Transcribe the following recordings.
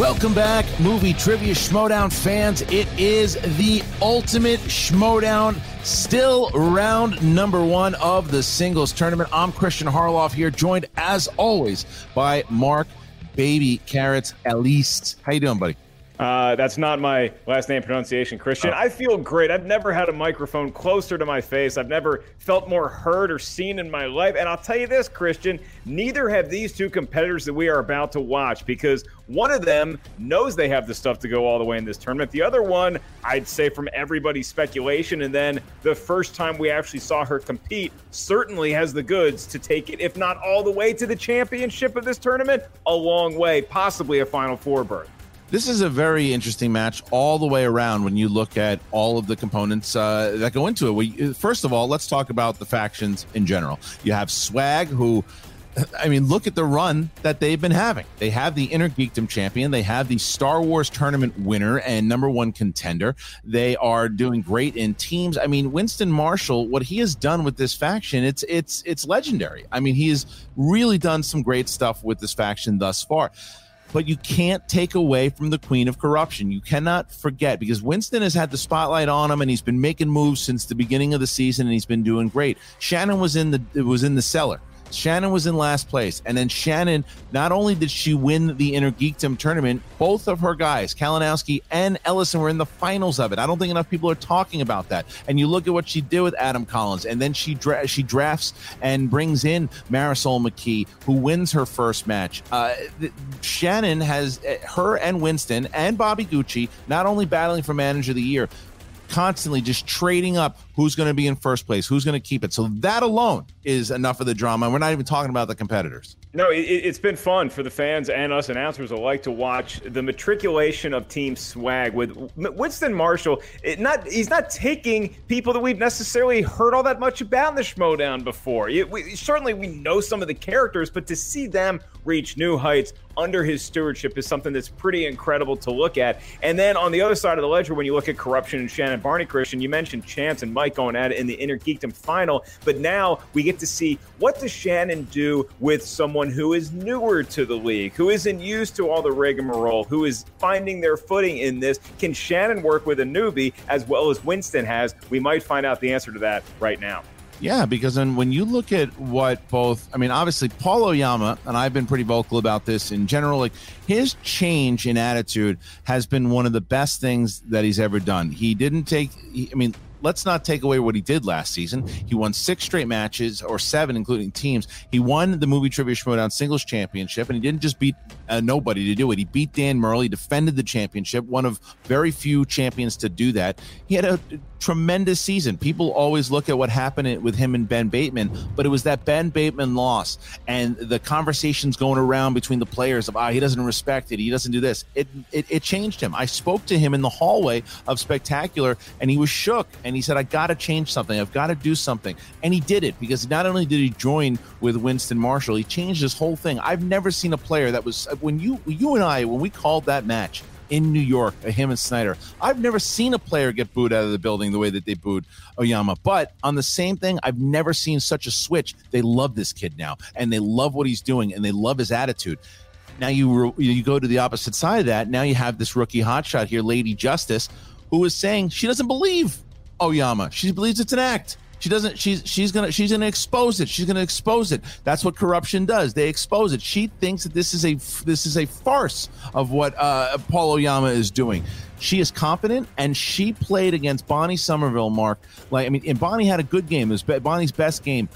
Welcome back, movie trivia Schmoedown fans. It is the ultimate Schmoedown, still round number one of the singles tournament. I'm Christian Harloff here, joined as always by Mark Baby Carrots Elist. How you doing, buddy? Uh, that's not my last name pronunciation, Christian. Oh. I feel great. I've never had a microphone closer to my face. I've never felt more heard or seen in my life. And I'll tell you this, Christian, neither have these two competitors that we are about to watch because one of them knows they have the stuff to go all the way in this tournament. The other one, I'd say from everybody's speculation, and then the first time we actually saw her compete, certainly has the goods to take it, if not all the way to the championship of this tournament, a long way, possibly a Final Four berth. This is a very interesting match all the way around when you look at all of the components uh, that go into it. We, first of all, let's talk about the factions in general. You have Swag, who, I mean, look at the run that they've been having. They have the Inner Geekdom champion, they have the Star Wars tournament winner and number one contender. They are doing great in teams. I mean, Winston Marshall, what he has done with this faction, it's it's it's legendary. I mean, he has really done some great stuff with this faction thus far but you can't take away from the queen of corruption. You cannot forget because Winston has had the spotlight on him and he's been making moves since the beginning of the season and he's been doing great. Shannon was in the was in the cellar. Shannon was in last place. And then Shannon, not only did she win the Inner Geekdom tournament, both of her guys, Kalinowski and Ellison, were in the finals of it. I don't think enough people are talking about that. And you look at what she did with Adam Collins, and then she dra- she drafts and brings in Marisol McKee, who wins her first match. Uh, th- Shannon has uh, her and Winston and Bobby Gucci not only battling for Manager of the Year, constantly just trading up who's going to be in first place, who's going to keep it. So that alone is enough of the drama. we're not even talking about the competitors. No, it, has been fun for the fans and us announcers alike to watch the matriculation of Team Swag with Winston Marshall. It not he's not taking people that we've necessarily heard all that much about in the Schmoedown before. It, we, certainly, we know some of the characters, but to see them reach new heights under his stewardship is something that's pretty incredible to look at. And then on the other side of the ledger, when you look at corruption and Shannon Barney Christian, you mentioned Chance and Mike going at it in the Inner Geekdom final, but now we get to see what does Shannon do with someone who is newer to the league, who isn't used to all the rigmarole, who is finding their footing in this. Can Shannon work with a newbie as well as Winston has? We might find out the answer to that right now. Yeah, because then when you look at what both, I mean, obviously Paul Oyama, and I've been pretty vocal about this in general, like his change in attitude has been one of the best things that he's ever done. He didn't take, I mean, let's not take away what he did last season. He won six straight matches, or seven, including teams. He won the movie trivia Schmoedown singles championship, and he didn't just beat uh, nobody to do it. He beat Dan. He defended the championship, one of very few champions to do that. He had a tremendous season. People always look at what happened with him and Ben Bateman, but it was that Ben Bateman loss and the conversations going around between the players of, ah, he doesn't respect it, he doesn't do this. It, it, it changed him. I spoke to him in the hallway of Spectacular, and he was shook, and he said, I got to change something. I've got to do something. And he did it because not only did he join with Winston Marshall, he changed his whole thing. I've never seen a player that was when you you and I when we called that match in New York, uh, him and Snyder. I've never seen a player get booed out of the building the way that they booed Oyama. But on the same thing, I've never seen such a switch. They love this kid now, and they love what he's doing, and they love his attitude. Now you you go to the opposite side of that. Now you have this rookie hotshot here, Lady Justice, who is saying she doesn't believe Oyama. She believes it's an act. She doesn't. She's she's gonna she's gonna expose it. She's gonna expose it. That's what corruption does. They expose it. She thinks that this is a this is a farce of what uh, Paul Oyama is doing. She is confident, and she played against Bonnie Somerville. Mark, like I mean, and Bonnie had a good game. It was Bonnie's best game.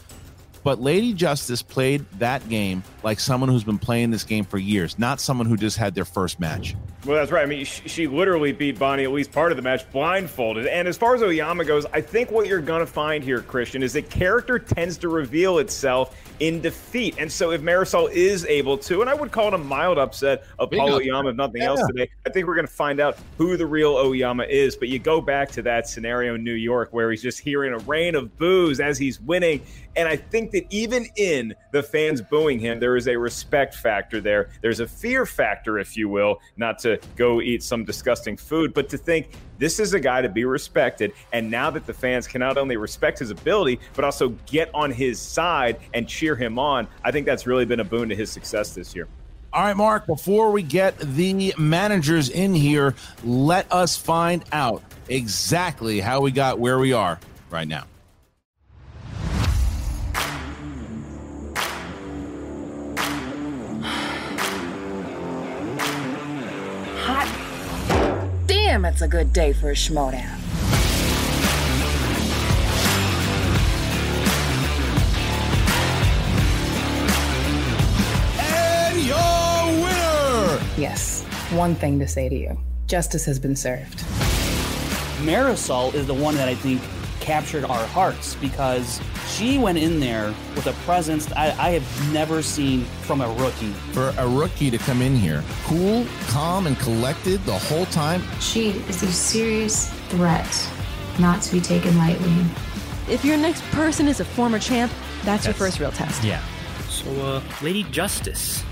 But Lady Justice played that game like someone who's been playing this game for years, not someone who just had their first match. Well, that's right. I mean, she, she, literally beat Bonnie at least part of the match blindfolded. And as far as Oyama goes, I think what you're going to find here, Christian, is that character tends to reveal itself in defeat. And so if Marisol is able to, and I would call it a mild upset of Big Paul Oyama, if nothing yeah. else today, I think we're going to find out who the real Oyama is. But you go back to that scenario in New York where he's just hearing a rain of boos as he's winning. And I think that even in the fans booing him, there is a respect factor there. There's a fear factor, if you will, not to go eat some disgusting food, but to think this is a guy to be respected. And now that the fans can not only respect his ability, but also get on his side and cheer him on, I think that's really been a boon to his success this year. All right, Mark, before we get the managers in here, let us find out exactly how we got where we are right now. Damn, it's a good day for a schmoedown. And your winner! Yes, one thing to say to you. Justice has been served. Marisol is the one that I think captured our hearts because she went in there with a presence I, I, have never seen from a rookie. For a rookie to come in here, cool, calm, and collected the whole time. She is a serious threat, not to be taken lightly. If your next person is a former champ, that's, that's your first real test. Yeah. So, uh, Lady Justice.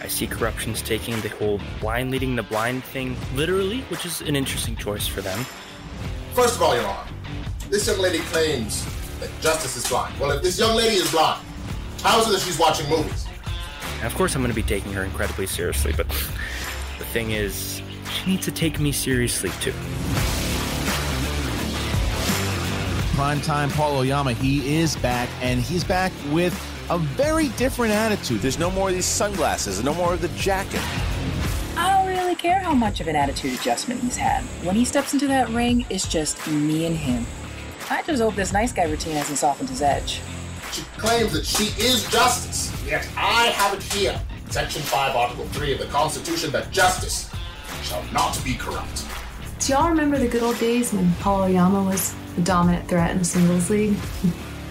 I see corruption's taking the whole blind leading the blind thing literally, which is an interesting choice for them. First of all, Your Honor, this young lady claims that justice is blind. Well, if this young lady is blind, how is it that she's watching movies? Of course, I'm going to be taking her incredibly seriously, but the thing is, she needs to take me seriously too. Prime time Paul Oyama, he is back, and he's back with a very different attitude. There's no more of these sunglasses, no more of the jacket. I don't really care how much of an attitude adjustment he's had. When he steps into that ring, it's just me and him. I just hope this nice guy routine hasn't softened his edge. She claims that she is justice, yet I have it here, Section 5, Article 3 of the Constitution, that justice shall not be corrupt. Do y'all remember the good old days when Paul Oyama was the dominant threat in the singles league?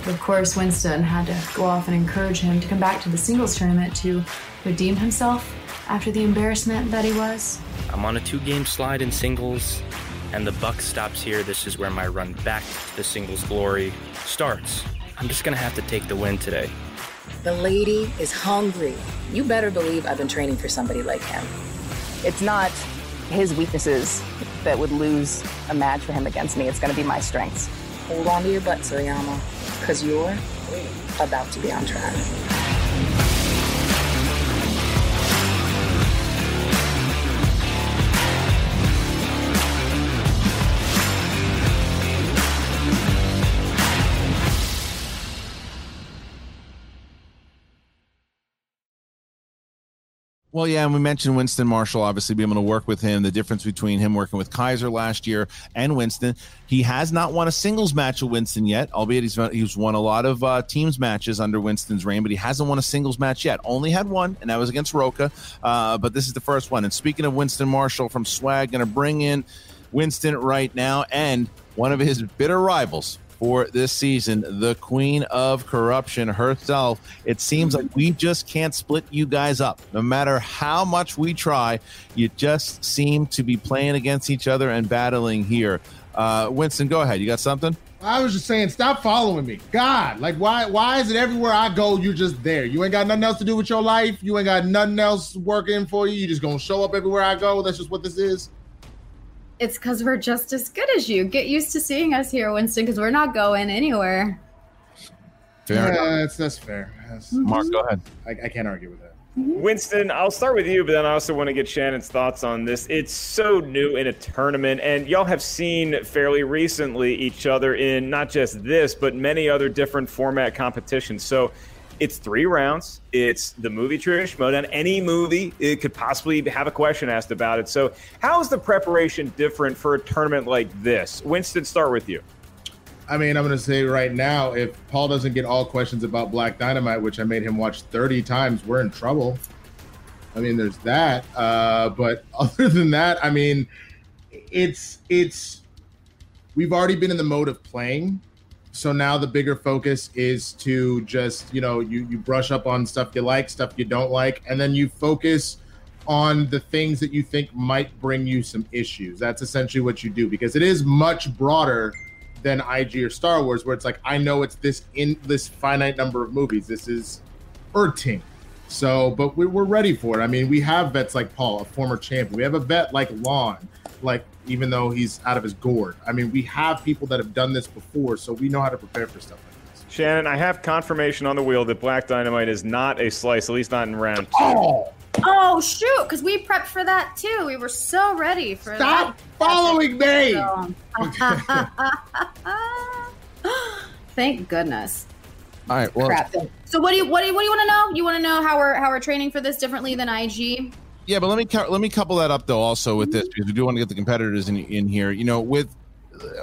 of course, Winston had to go off and encourage him to come back to the singles tournament to redeem himself after the embarrassment that he was. I'm on a two game slide in singles and the buck stops here, this is where my run back to the singles glory starts. I'm just gonna have to take the win today. The lady is hungry. You better believe I've been training for somebody like him. It's not his weaknesses that would lose a match for him against me. It's gonna be my strengths. Hold on to your butt, Soyama, because you're about to be on track. Well, yeah, and we mentioned Winston Marshall obviously being able to work with him. The difference between him working with Kaiser last year and Winston, he has not won a singles match with Winston yet. Albeit he's he's won a lot of uh, teams matches under Winston's reign, but he hasn't won a singles match yet. Only had one, and that was against Roca. Uh, but this is the first one. And speaking of Winston Marshall from Swag, going to bring in Winston right now and one of his bitter rivals, for this season, the queen of corruption herself. It seems like we just can't split you guys up. No matter how much we try, you just seem to be playing against each other and battling here. Uh, Winston, go ahead. You got something? I was just saying, stop following me. God, like why why is it everywhere I go, you're just there? You ain't got nothing else to do with your life. You ain't got nothing else working for you. You just gonna show up everywhere I go. That's just what this is. It's because we're just as good as you. Get used to seeing us here, Winston, because we're not going anywhere. Fair yeah, that's, that's fair. That's, mm-hmm. Mark, go ahead. I, I can't argue with that. Winston, I'll start with you, but then I also want to get Shannon's thoughts on this. It's so new in a tournament, and y'all have seen fairly recently each other in not just this, but many other different format competitions. So it's three rounds. It's the movie Trivia Schmoedown. Any movie, it could possibly have a question asked about it. So, how is the preparation different for a tournament like this? Winston, start with you. I mean, I'm going to say right now, if Paul doesn't get all questions about Black Dynamite, which I made him watch 30 times, we're in trouble. I mean, there's that. Uh, but other than that, I mean, it's it's we've already been in the mode of playing so now the bigger focus is to just you know you you brush up on stuff you like stuff you don't like and then you focus on the things that you think might bring you some issues. That's essentially what you do because it is much broader than ig or star wars where it's like i know it's this in this finite number of movies. This is Erting. so but we, we're ready for it. I mean we have vets like paul a former champion. We have a vet like lon like even though he's out of his gourd. I mean, we have people that have done this before, so we know how to prepare for stuff like this. Shannon, I have confirmation on the wheel that Black Dynamite is not a slice, at least not in round two. Oh, oh shoot, because we prepped for that too. We were so ready for Stop that. following me! Thank goodness. All right. Well, Crap. So what do you what do you, what do you want to know? You want to know how we're how we're training for this differently than IG? Yeah, but let me let me couple that up though also with this because we do want to get the competitors in in here. You know, with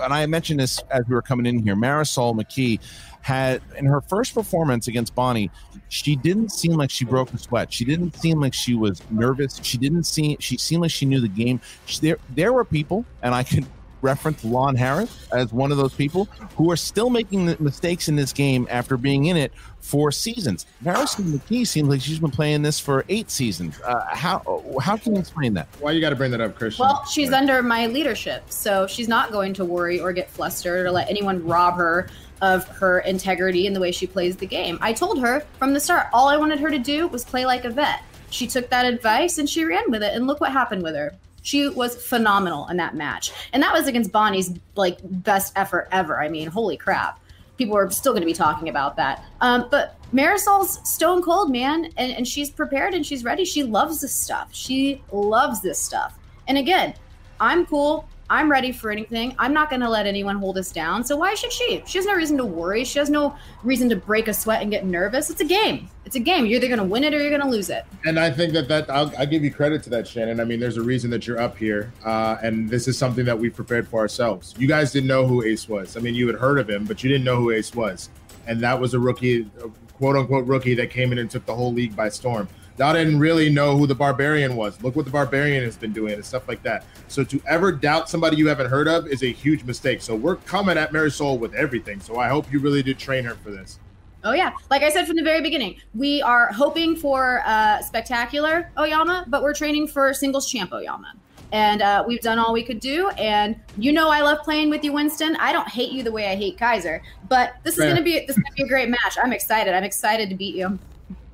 and I mentioned this as we were coming in here. Marisol McKee had in her first performance against Bonnie, she didn't seem like she broke a sweat. She didn't seem like she was nervous. She didn't seem she seemed like she knew the game. She, there there were people, and I can reference Lon Harris as one of those people who are still making mistakes in this game after being in it for seasons. Marisol McKee seems like she's been playing this for eight seasons. Uh, how how can you explain that? Why you got to bring that up, Christian? Well, she's right. under my leadership, so she's not going to worry or get flustered or let anyone rob her of her integrity in the way she plays the game. I told her from the start all I wanted her to do was play like a vet. She took that advice and she ran with it, and look what happened with her. She was phenomenal in that match. And that was against Bonnie's like best effort ever. I mean, holy crap. People are still going to be talking about that. Um, but Marisol's stone cold, man, and, and she's prepared and she's ready. She loves this stuff. She loves this stuff. And again, I'm cool. I'm ready for anything. I'm not going to let anyone hold us down. So why should she? She has no reason to worry. She has no reason to break a sweat and get nervous. It's a game. It's a game. You're either going to win it or you're going to lose it. And I think that that I'll, I'll, give you credit to that, Shannon. I mean, there's a reason that you're up here, uh, and this is something that we prepared for ourselves. You guys didn't know who Ace was. I mean, you had heard of him, but you didn't know who Ace was, and that was a rookie, quote unquote rookie that came in and took the whole league by storm. Y'all didn't really know who the barbarian was. Look what the barbarian has been doing and stuff like that. So to ever doubt somebody you haven't heard of is a huge mistake. So we're coming at Marisol with everything. So I hope you really did train her for this. Oh yeah, like I said from the very beginning, we are hoping for uh, spectacular Oyama, but we're training for singles champ Oyama. And uh, we've done all we could do. And you know, I love playing with you, Winston. I don't hate you the way I hate Kaiser, but this is gonna be this is gonna be a great match. I'm excited. I'm excited to beat you.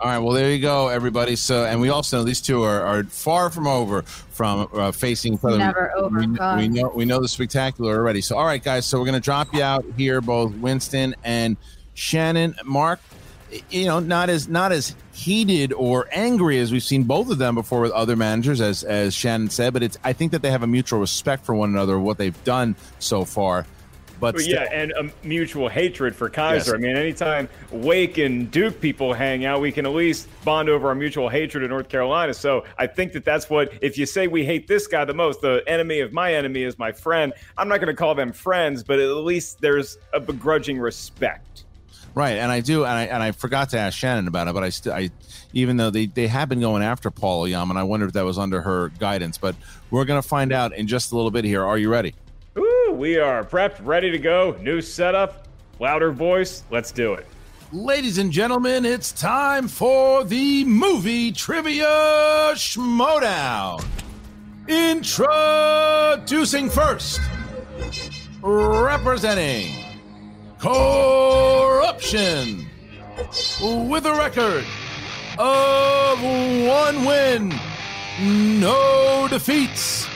All right, well there you go, everybody. So, and we also know these two are, are far from over from uh, facing each other. Never over. We, we, know we know the spectacular already. So, all right, guys. So we're going to drop you out here, both Winston and Shannon. Mark, you know, not as not as heated or angry as we've seen both of them before with other managers, as as Shannon said. But it's I think that they have a mutual respect for one another, what they've done so far. But Well, yeah, and a mutual hatred for Kaiser. Yes. I mean, anytime Wake and Duke people hang out, we can at least bond over our mutual hatred in North Carolina. So I think that that's what, if you say we hate this guy the most, the enemy of my enemy is my friend, I'm not going to call them friends, but at least there's a begrudging respect. Right, and I do, and I and I forgot to ask Shannon about it, but I still, I, even though they they have been going after Paul Yam, and I wonder if that was under her guidance, but we're gonna find out in just a little bit here. Are you ready? We are prepped, ready to go. New setup, louder voice. Let's do it. Ladies and gentlemen, it's time for the movie trivia schmoedown. Introducing first, representing corruption with a record of one win, no defeats.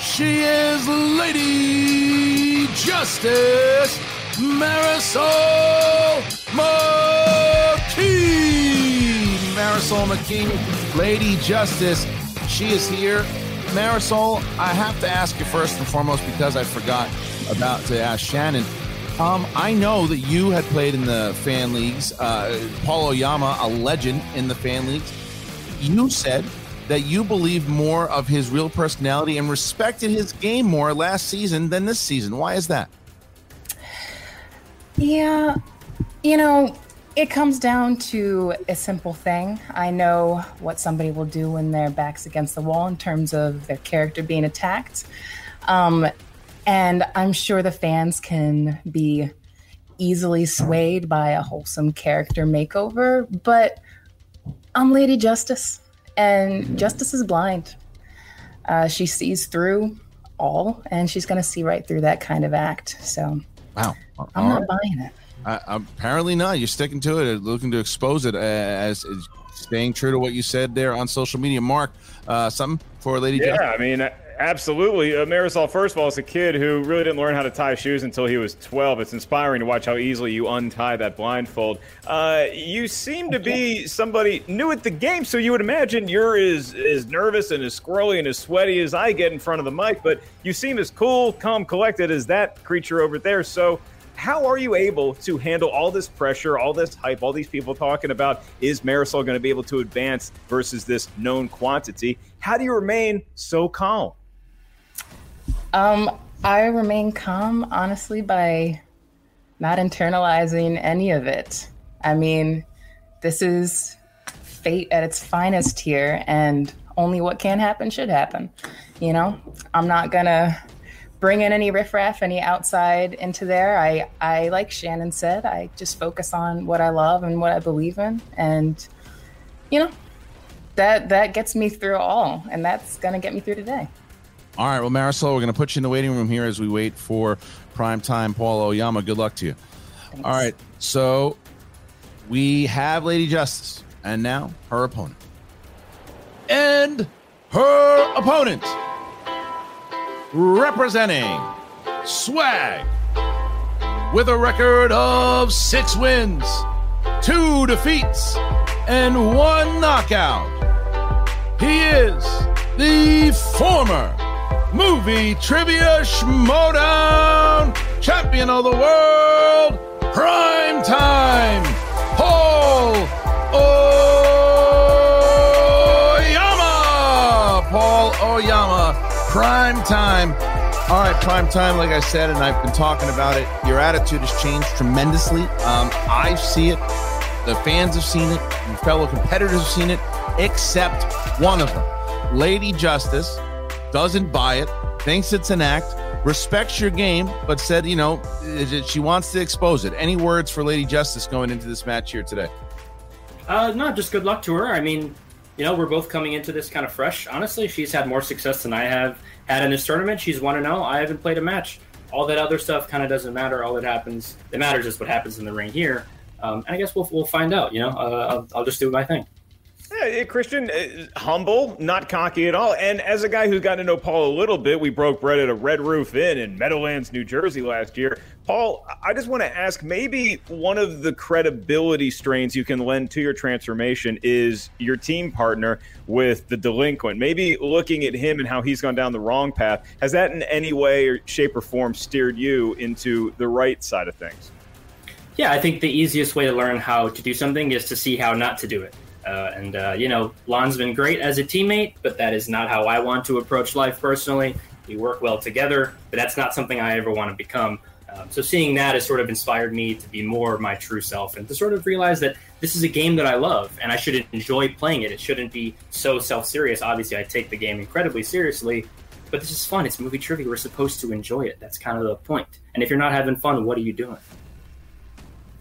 She is Lady Justice Marisol McKee. Marisol McKee, Lady Justice. She is here. Marisol, I have to ask you first and foremost because I forgot about to ask Shannon. Um, I know that you had played in the fan leagues. Uh, Paul Oyama, a legend in the fan leagues. You said that you believed more of his real personality and respected his game more last season than this season. Why is that? Yeah, you know, it comes down to a simple thing. I know what somebody will do when their back's against the wall in terms of their character being attacked. Um, and I'm sure the fans can be easily swayed by a wholesome character makeover, but I'm Lady Justice, and Justice is blind. Uh, she sees through all, and she's going to see right through that kind of act. So Wow. I'm All not right. buying it. Uh, apparently not. You're sticking to it, looking to expose it uh, as, as staying true to what you said there on social media. Mark, uh, something for Lady Yeah, Justice? I mean, absolutely. Uh, Marisol, first of all, is a kid who really didn't learn how to tie shoes until he was 12. It's inspiring to watch how easily you untie that blindfold. Uh, you seem to be somebody new at the game, so you would imagine you're as, as nervous and as squirrely and as sweaty as I get in front of the mic, but you seem as cool, calm, collected as that creature over there. So, how are you able to handle all this pressure, all this hype, all these people talking about is Marisol going to be able to advance versus this known quantity? How do you remain so calm? Um, I remain calm, honestly, by not internalizing any of it. I mean, this is fate at its finest here, and only what can happen should happen. You know, I'm not gonna bring in any riffraff, any outside into there. I, I like Shannon said, I just focus on what I love and what I believe in, and you know, that that gets me through all, and that's gonna get me through today. All right, well, Marisol, we're going to put you in the waiting room here as we wait for prime time Paul Oyama. Good luck to you. All right, so we have Lady Justice, and now her opponent. And her opponent, representing Swag, with a record of six wins, two defeats, and one knockout. He is the former movie trivia schmoedown champion of the world, prime time, Paul Oyama. Paul Oyama, prime time. All right, prime time. Like I said, and I've been talking about it. Your attitude has changed tremendously. Um, I see it. The fans have seen it. Your fellow competitors have seen it, except one of them. Lady Justice doesn't buy it, thinks it's an act, respects your game, but said, you know, she wants to expose it. Any words for Lady Justice going into this match here today? Uh, no, just good luck to her. I mean, you know, we're both coming into this kind of fresh. Honestly, she's had more success than I have had in this tournament. She's one to zero. I haven't played a match. All that other stuff kind of doesn't matter. All that happens, it matters is what happens in the ring here. Um, and I guess we'll we'll find out. You know, uh, I'll, I'll just do my thing. Yeah, Christian, uh, humble, not cocky at all. And as a guy who's gotten to know Paul a little bit, we broke bread at a Red Roof Inn in Meadowlands, New Jersey last year. Paul, I just want to ask maybe one of the credibility strains you can lend to your transformation is your team partner with the delinquent. Maybe looking at him and how he's gone down the wrong path. Has that in any way or shape or form steered you into the right side of things? Yeah, I think the easiest way to learn how to do something is to see how not to do it. Uh, and, uh, you know, Lon's been great as a teammate, but that is not how I want to approach life personally. We work well together, but that's not something I ever want to become. Um, so seeing that has sort of inspired me to be more my true self and to sort of realize that this is a game that I love and I should enjoy playing it. It shouldn't be so self serious. Obviously, I take the game incredibly seriously, but this is fun. It's movie trivia. We're supposed to enjoy it. That's kind of the point. And if you're not having fun, what are you doing?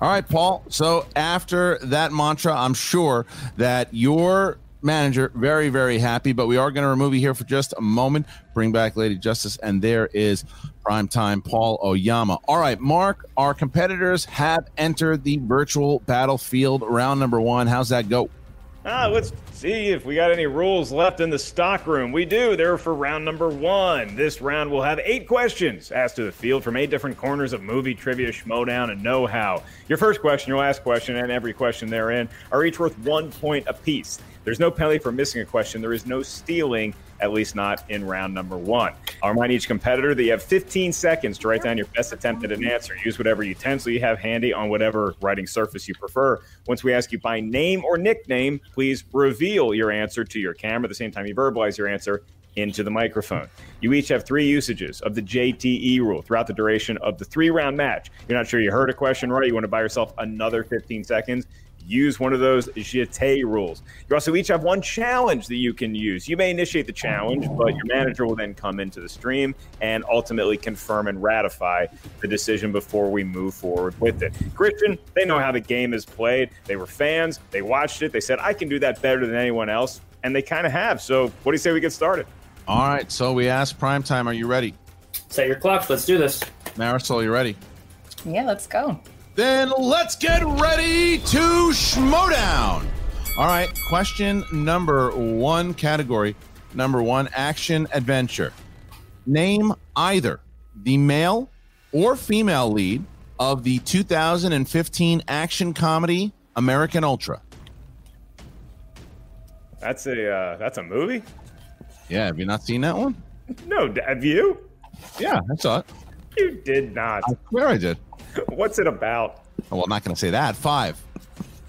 All right, Paul. So after that mantra, I'm sure that your manager very very happy but we are going to remove you here for just a moment. Bring back lady justice and there is primetime paul oyama. All right mark our competitors have entered the virtual battlefield round number one. How's that go Ah, let's see if we got any rules left in the stock room. We do. They're for round number one. This round will have eight questions asked to the field from eight different corners of movie trivia, schmoedown, and know-how. Your first question, your last question, and every question therein are each worth one point apiece. There's no penalty for missing a question. There is no stealing, at least not in round number one. I'll remind each competitor that you have 15 seconds to write down your best attempt at an answer. Use whatever utensil you have handy on whatever writing surface you prefer. Once we ask you by name or nickname, please reveal your answer to your camera at the same time you verbalize your answer into the microphone. You each have three usages of the JTE rule throughout the duration of the three round match. You're not sure you heard a question right, you want to buy yourself another 15 seconds use one of those jeté rules. You also each have one challenge that you can use. You may initiate the challenge, but your manager will then come into the stream and ultimately confirm and ratify the decision before we move forward with it. Christian, they know how the game is played. They were fans, they watched it, they said, I can do that better than anyone else. And they kind of have. So, what do you say we get started? All right. So, we asked Primetime, are you ready? Set your clocks. Let's do this. Marisol, you ready? Yeah, let's go. Then let's get ready to schmoedown. All right, question number one category. Number one, action adventure. Name either the male or female lead of the 2015 action comedy American Ultra. That's a uh, that's a movie. Yeah, have you not seen that one? No, have you? Yeah, I saw it. You did not. I swear I did. What's it about? Oh, well, I'm not going to say that. Five,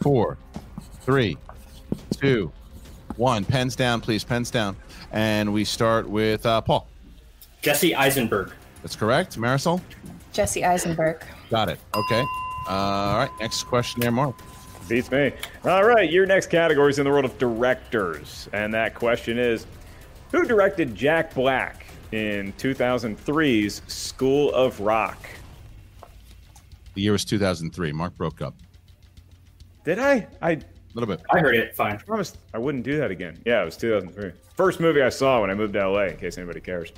four, three, two, one. Pens down, please. Pens down. And we start with uh, Paul. Jesse Eisenberg. That's correct. Marisol? Jesse Eisenberg. Got it. Okay. Uh, all right. Next question there, Mark. Beats me. All right. Your next category is in the world of directors. And that question is Who directed Jack Black in 2003's School of Rock? The year was 2003. Mark broke up. Did I? I a little bit. I heard it. Fine. I promised I wouldn't do that again. Yeah, it was 2003. First movie I saw when I moved to LA. In case anybody cares.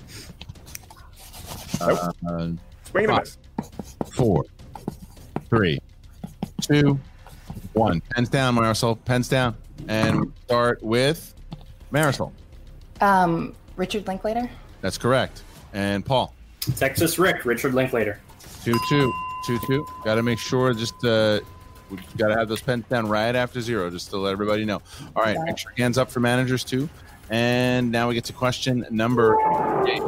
Uh, uh, Swing and a miss. Four, three, two, one. Pens down, Marisol. Pens down. And we start with Marisol. Um, Richard Linklater. That's correct. And Paul. Texas Rick, Richard Linklater. Two two. Two two. Got to make sure. Just uh, we got to have those pens down right after zero, just to let everybody know. All right, make sure hands up for managers too. And now we get to question number eight.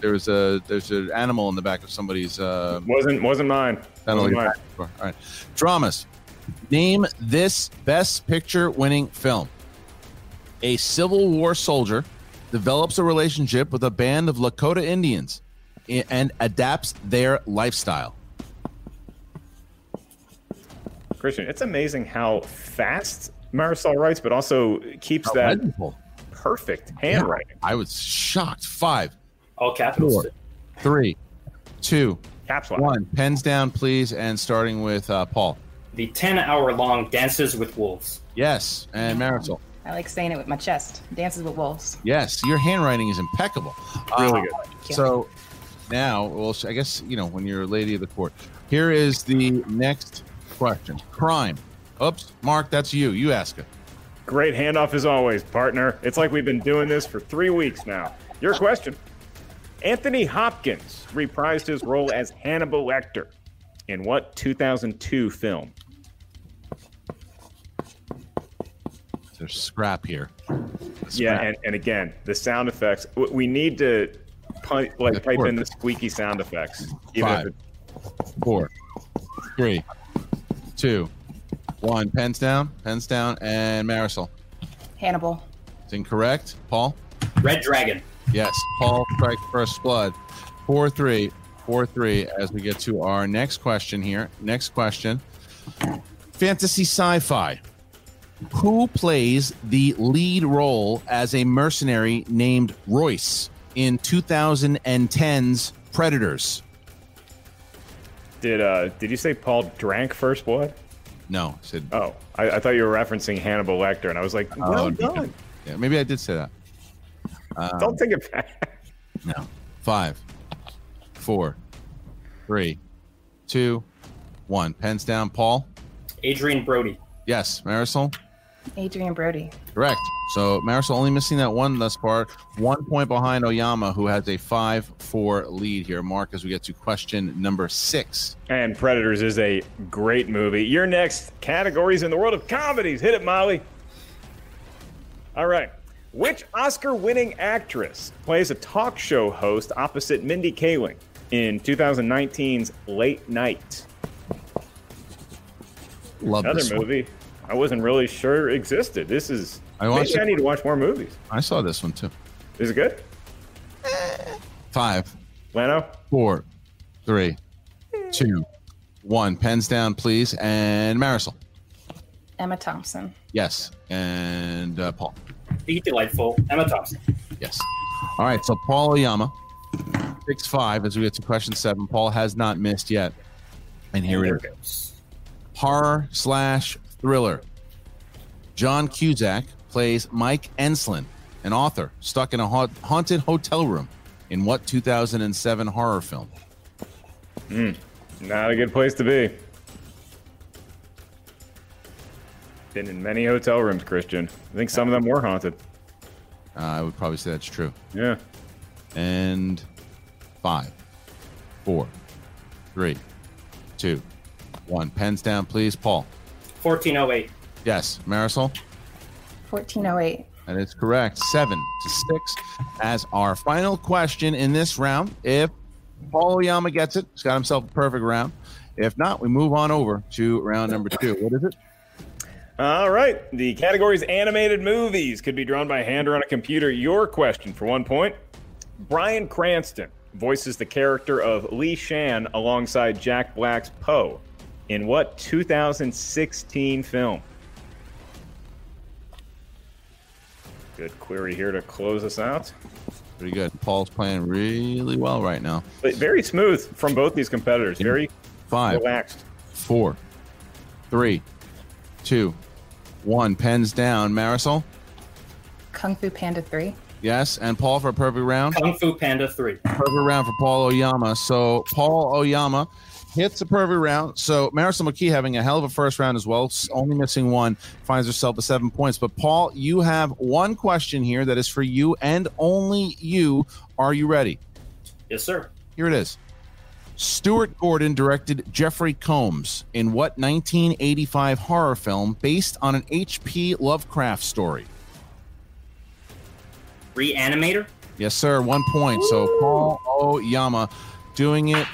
There's a there's an animal in the back of somebody's. Uh, wasn't wasn't mine. Wasn't mine. All right, dramas. Name this Best Picture winning film. A Civil War soldier develops a relationship with a band of Lakota Indians and adapts their lifestyle. Christian, it's amazing how fast Marisol writes, but also keeps that legible. perfect handwriting. Yeah, I was shocked. Five, all capitals. Four, three, two, Caps lock. one. Pens down, please. And starting with uh, Paul. The 10 hour long Dances with Wolves. Yes. And Marisol. I like saying it with my chest. Dances with Wolves. Yes. Your handwriting is impeccable. Really Uh, good. So now, well, I guess, you know, when you're a lady of the court, here is the next question Crime. Oops. Mark, that's you. You ask it. Great handoff as always, partner. It's like we've been doing this for three weeks now. Your question. Anthony Hopkins reprised his role as Hannibal Lecter in what 2002 film? There's scrap here. Yeah, and, and again, the sound effects. We need to pi- like pipe in the squeaky sound effects. Even if Five, four, three, two, one. Pens down, pens down, and Marisol. Hannibal. It's incorrect. Paul? Red Dragon. Yes. Paul strike first blood. Four three. Four three as we get to our next question here. Next question. Fantasy sci-fi. Who plays the lead role as a mercenary named Royce in 2010's Predators? Did uh did you say Paul drank first blood? No, said. Oh, I, I thought you were referencing Hannibal Lecter, and I was like, well Oh, done. Yeah, maybe I did say that. Um, Don't take it back. No. Five, four, three, two, one. Pens down. Paul? Adrien Brody. Yes. Marisol? Adrien Brody. Correct. So Marisol only missing that one thus far. One point behind Oyama, who has a 5 4 lead here. Mark, as we get to question number six. And Predators is a great movie. Your next categories in the world of comedies. Hit it, Molly. All right. Which Oscar winning actress plays a talk show host opposite Mindy Kaling in 2019's Late Night? Love Another this one. Movie I wasn't really sure existed. This is. I watched maybe I need to watch more movies. I saw this one too. Is it good? Five, Leno? four, three, two, one. Pens down, please. And Marisol. Emma Thompson. Yes. And uh, Paul. Be delightful. Emma Thompson. Yes. All right. So Paul Oyama, six five. As we get to question seven, Paul has not missed yet, and here There it it is: goes. horror slash thriller. John Cusack plays Mike Enslin, an author stuck in a ha- haunted hotel room. In what 2007 horror film? Hmm. Not a good place to be. Been in many hotel rooms, Christian. I think some of them were haunted. Uh, I would probably say that's true. Yeah. And five, four, three, two, one. Pens down, please. Paul. 1408. Yes. Marisol. 1408. That is correct. Seven to six. As our final question in this round, if Paul Oyama gets it, he's got himself a perfect round. If not, we move on over to round number two. What is it? All right. The categories animated movies could be drawn by hand or on a computer. Your question for one point. Bryan Cranston voices the character of Li Shan alongside Jack Black's Po in what 2016 film? Good query here to close us out. Pretty good. Paul's playing really well right now. But very smooth from both these competitors. Very Five, relaxed. four, three, two, one. Pens down. Marisol. Kung Fu Panda 3. Yes. And Paul for a perfect round. Kung Fu Panda 3. Perfect round for Paul Oyama. So Paul Oyama hits the perfect round. So Marisol McKee having a hell of a first round as well, only missing one, finds herself with seven points. But Paul, you have one question here that is for you and only you. Are you ready? Yes, sir. Here it is. Stuart Gordon directed Jeffrey Combs in what 1985 horror film based on an H.P. Lovecraft story? Re-Animator. Yes, sir. One point. So Paul Oyama doing it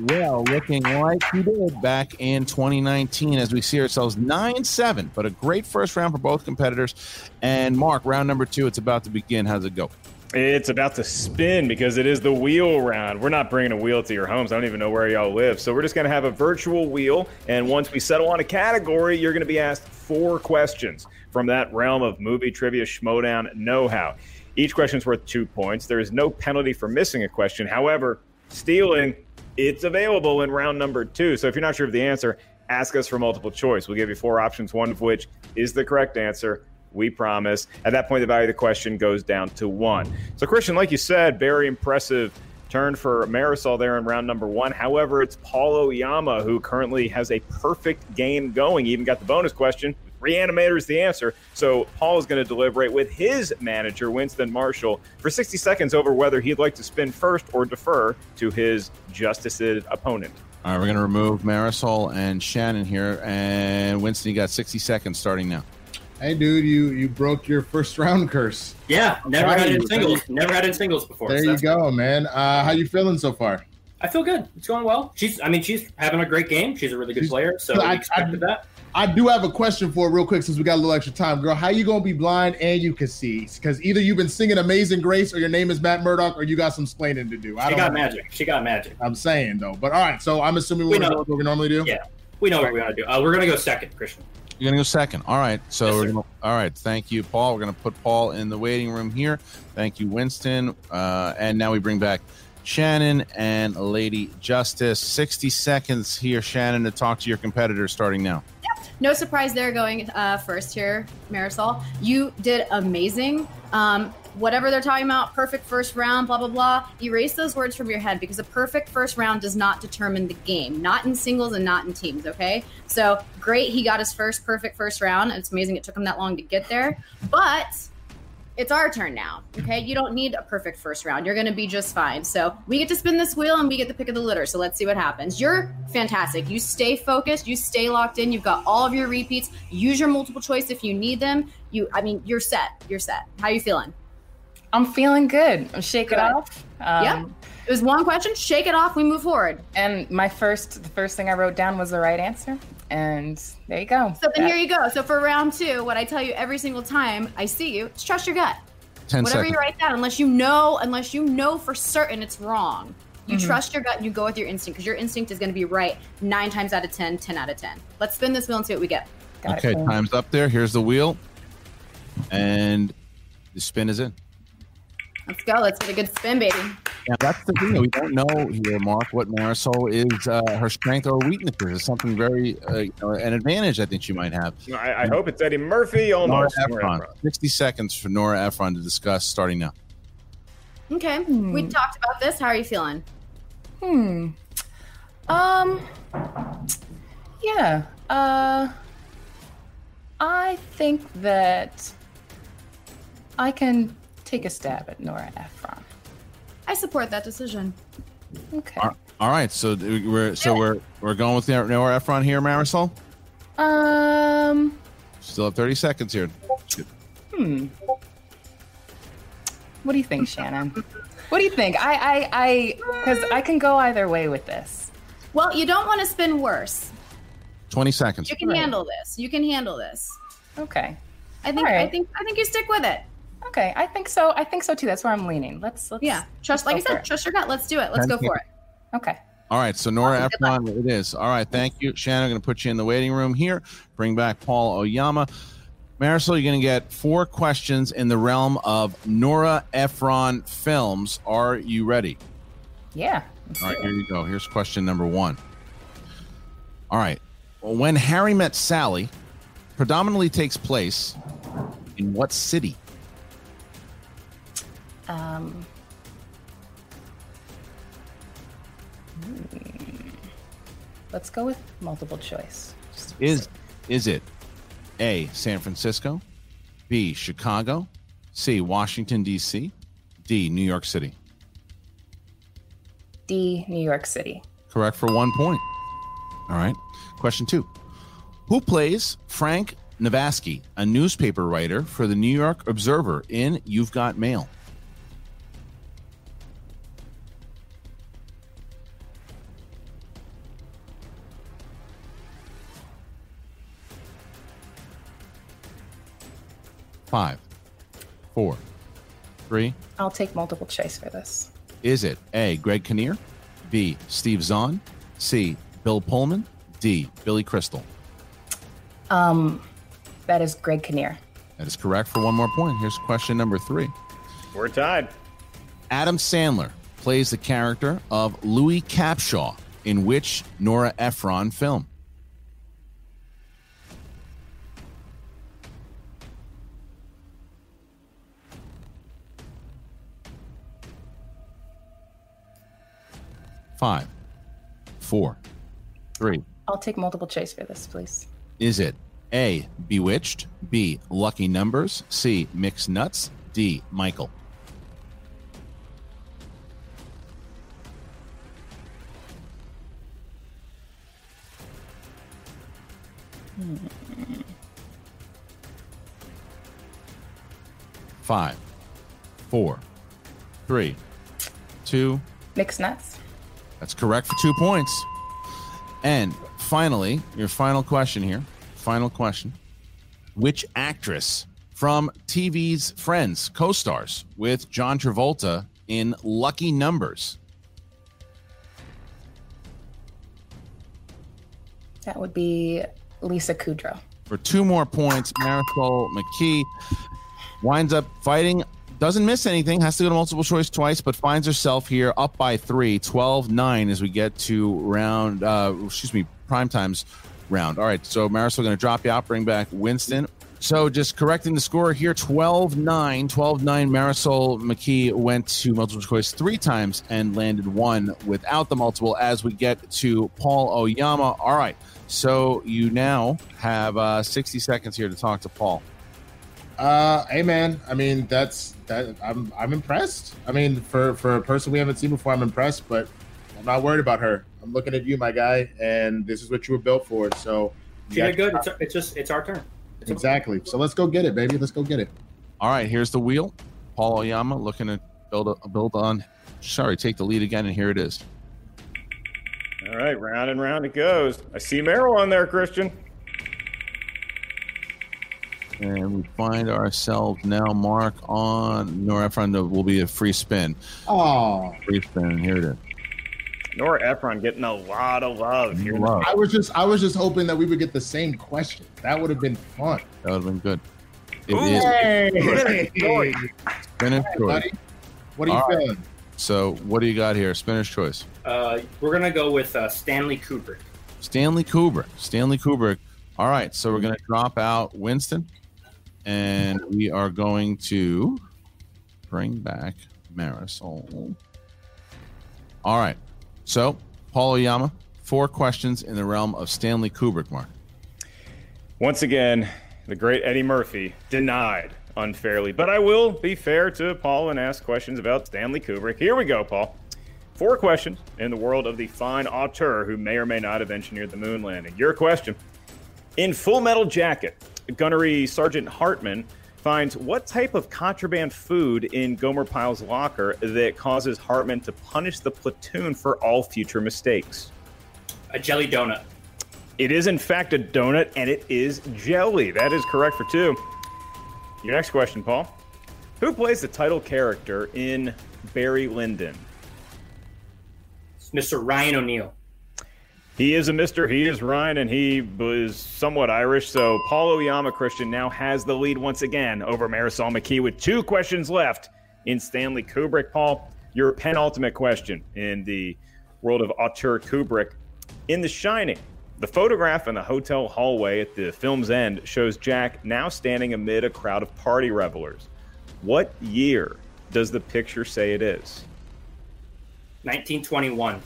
well, looking like he did back in 2019 as we see ourselves 9 7. But a great first round for both competitors. And Mark, round number two, it's about to begin. How's it go? It's about to spin because it is the wheel round. We're not bringing a wheel to your homes. I don't even know where y'all live. So we're just going to have a virtual wheel. And once we settle on a category, you're going to be asked four questions from that realm of movie trivia schmoedown know how. Each question is worth two points. There is no penalty for missing a question. However, stealing, it's available in round number two. So if you're not sure of the answer, ask us for multiple choice. We'll give you four options, one of which is the correct answer. We promise. At that point, the value of the question goes down to one. So, Christian, like you said, very impressive turn for Marisol there in round number one. However, it's Paul Oyama who currently has a perfect game going. He even got the bonus question Re-Animator is the answer. So Paul is going to deliberate with his manager, Winston Marshall, for 60 seconds over whether he'd like to spin first or defer to his Justice's opponent. All right, we're going to remove Marisol and Shannon here. And Winston, you got 60 seconds starting now. Hey, dude, you you broke your first round curse. Yeah, never had in singles. Never had in singles before. There so you go, man. Uh, how you feeling so far? I feel good. It's going well. She's, I mean, she's having a great game. She's a really good player, so I- we expected that. I do have a question for real quick since we got a little extra time, girl. How you gonna be blind and you can see? Because either you've been singing Amazing Grace or your name is Matt Murdock or you got some splaining to do. I She got know. magic. She got magic. I'm saying though, but all right. So I'm assuming We we're gonna know. do what we normally do. Yeah, we know what we to do. Uh, we're gonna go second, Christian. You're gonna go second. All right. So we're gonna, all right. Thank you, Paul. We're gonna put Paul in the waiting room here. Thank you, Winston. Uh, and now we bring back Shannon and Lady Justice. 60 seconds here, Shannon, to talk to your competitor starting now. No surprise they're going uh, first here, Marisol. You did amazing. Um, whatever they're talking about, perfect first round, blah, blah, blah, erase those words from your head because a perfect first round does not determine the game, not in singles and not in teams, okay? So great, he got his first perfect first round. It's amazing it took him that long to get there. But it's our turn now. Okay. You don't need a perfect first round. You're going to be just fine. So we get to spin this wheel and we get the pick of the litter. So let's see what happens. You're fantastic. You stay focused. You stay locked in. You've got all of your repeats. Use your multiple choice if you need them. You, I mean, you're set. You're set. How are you feeling? I'm feeling good. I'm shaking Good. off. Um, yeah. It was one question. Shake it off. We move forward. And my first, the first thing I wrote down was the right answer. And there you go. So then here you go. So for round two, what I tell you every single time I see you, is trust your gut. 10 Whatever seconds. you write down, unless you know, unless you know for certain it's wrong, you Mhm. trust your gut and you go with your instinct because your instinct is going to be right nine times out of 10, 10 out of 10. Let's spin this wheel and see what we get. okay, time's up there. Here's the wheel. And the spin is in. Let's go. Let's get a good spin, baby. Yeah, that's the thing. that We don't know here, Mark, what Marisol is uh, her strength or weaknesses. It's something very, uh, you know, an advantage I think she might have. I, I hope it's Eddie Murphy. Nora Almost. Ephron. 60 seconds for Nora Ephron to discuss starting now. Okay. We talked about this. How are you feeling? Hmm. Um. Yeah. Uh. I think that I can take a stab at Nora Ephron. I support that decision. Okay. All- all right, so we're so we're we're going with Nora Ephron here, Marisol. Um. Still have 30 seconds here. Hmm. What do you think, Shannon? What do you think? I, I, I, because I can go either way with this. Well, you don't want to spin worse. 20 seconds. You can handle this. You can handle this. Okay. I think. All right. I think. I think you stick with it. Okay, I think so. I think so too. That's where I'm leaning. Let's, let's Yeah. Trust. Like I let's go for said, trust your gut. Let's do it. Let's go for it. Okay. All right, so Nora Ephron, it is. All right, thank you, Shannon. I'm going to put you in the waiting room here. Bring back Paul Oyama. Marisol, you're going to get four questions in the realm of Nora Ephron films. Are you ready? Yeah. All right, here you go. Here's question number one. All right. When Harry Met Sally predominantly takes place in what city? Um. hmm. Let's go with multiple choice. Is is it A, San Francisco, B, Chicago, C, Washington, D.C., D, New York City? D. New York City. Correct for one point. All right. Question two Who plays Frank Navasky, a newspaper writer for the New York Observer in You've Got Mail? Five, four, three. I'll take multiple choice for this. Is it A, Greg Kinnear, B, Steve Zahn, C, Bill Pullman, D, Billy Crystal? Um, that is Greg Kinnear. That is correct for one more point. Here's question number three. We're tied. Adam Sandler plays the character of Louis Capshaw in which Nora Ephron film? Five, four, three. I'll take multiple choice for this, please. Is it A. Bewitched. B. Lucky Numbers. C. Mixed Nuts. D. Michael. Five, four, three, two. Mixed nuts. That's correct for two points. And finally, your final question here. Final question. Which actress from TV's Friends co stars with John Travolta in Lucky Numbers? That would be Lisa Kudrow. For two more points, Marisol McKee winds up fighting doesn't miss anything has to go to multiple choice twice but finds herself here up by three. 12-9 as we get to round uh excuse me prime times round. All right so marisol going to drop you out bring back winston. So just correcting the score here 12-9 12-9 marisol mckee went to multiple choice three times and landed one without the multiple as we get to paul oyama. All right so you now have uh 60 seconds here to talk to paul Uh, hey man, I mean that's that. I'm I'm impressed. I mean, for for a person we haven't seen before, I'm impressed. But I'm not worried about her. I'm looking at you, my guy, and this is what you were built for. So She did good. It's, it's just it's our turn. It's exactly. So let's go get it, baby. Let's go get it. All right, here's the wheel. Paul Oyama looking to build a build on. Sorry, take the lead again, and here it is. All right, round and round it goes. I see Merrill on there, Christian. And we find ourselves now mark on Nora Ephron will be a free spin. Oh, Free spin. Here it is. Nora Ephron getting a lot of love here. Love. I was just I was just hoping that we would get the same question. That would have been fun. That would have been good. It Ooh. is Hey, spinner's choice. buddy. What are you All right. feeling? So what do you got here? Spinner's choice. Uh, we're gonna go with uh, Stanley Kubrick. Stanley Kubrick. Stanley Kubrick. All right, so we're going to drop out Winston, and we are going to bring back Marisol. All right, so Paul Oyama, four questions in the realm of Stanley Kubrick. Mark, Once again, the great Eddie Murphy denied unfairly, but I will be fair to Paul and ask questions about Stanley Kubrick. Here we go, Paul. Four questions in the world of the fine auteur who may or may not have engineered the moon landing. Your question. In Full Metal Jacket, Gunnery Sergeant Hartman finds what type of contraband food in Gomer Pyle's locker that causes Hartman to punish the platoon for all future mistakes? A jelly donut. It is, in fact, a donut, and it is jelly. That is correct for two. Your next question, Paul. Who plays the title character in Barry Lyndon? It's Mr. Ryan O'Neal. He is a Mister. He is Ryan, and he was somewhat Irish. So Paul Oyama Christian now has the lead once again over Marisol McKee with two questions left in Stanley Kubrick. Paul, your penultimate question in the world of auteur Kubrick. In The Shining, the photograph in the hotel hallway at the film's end shows Jack now standing amid a crowd of party revelers. What year does the picture say it is? 1921.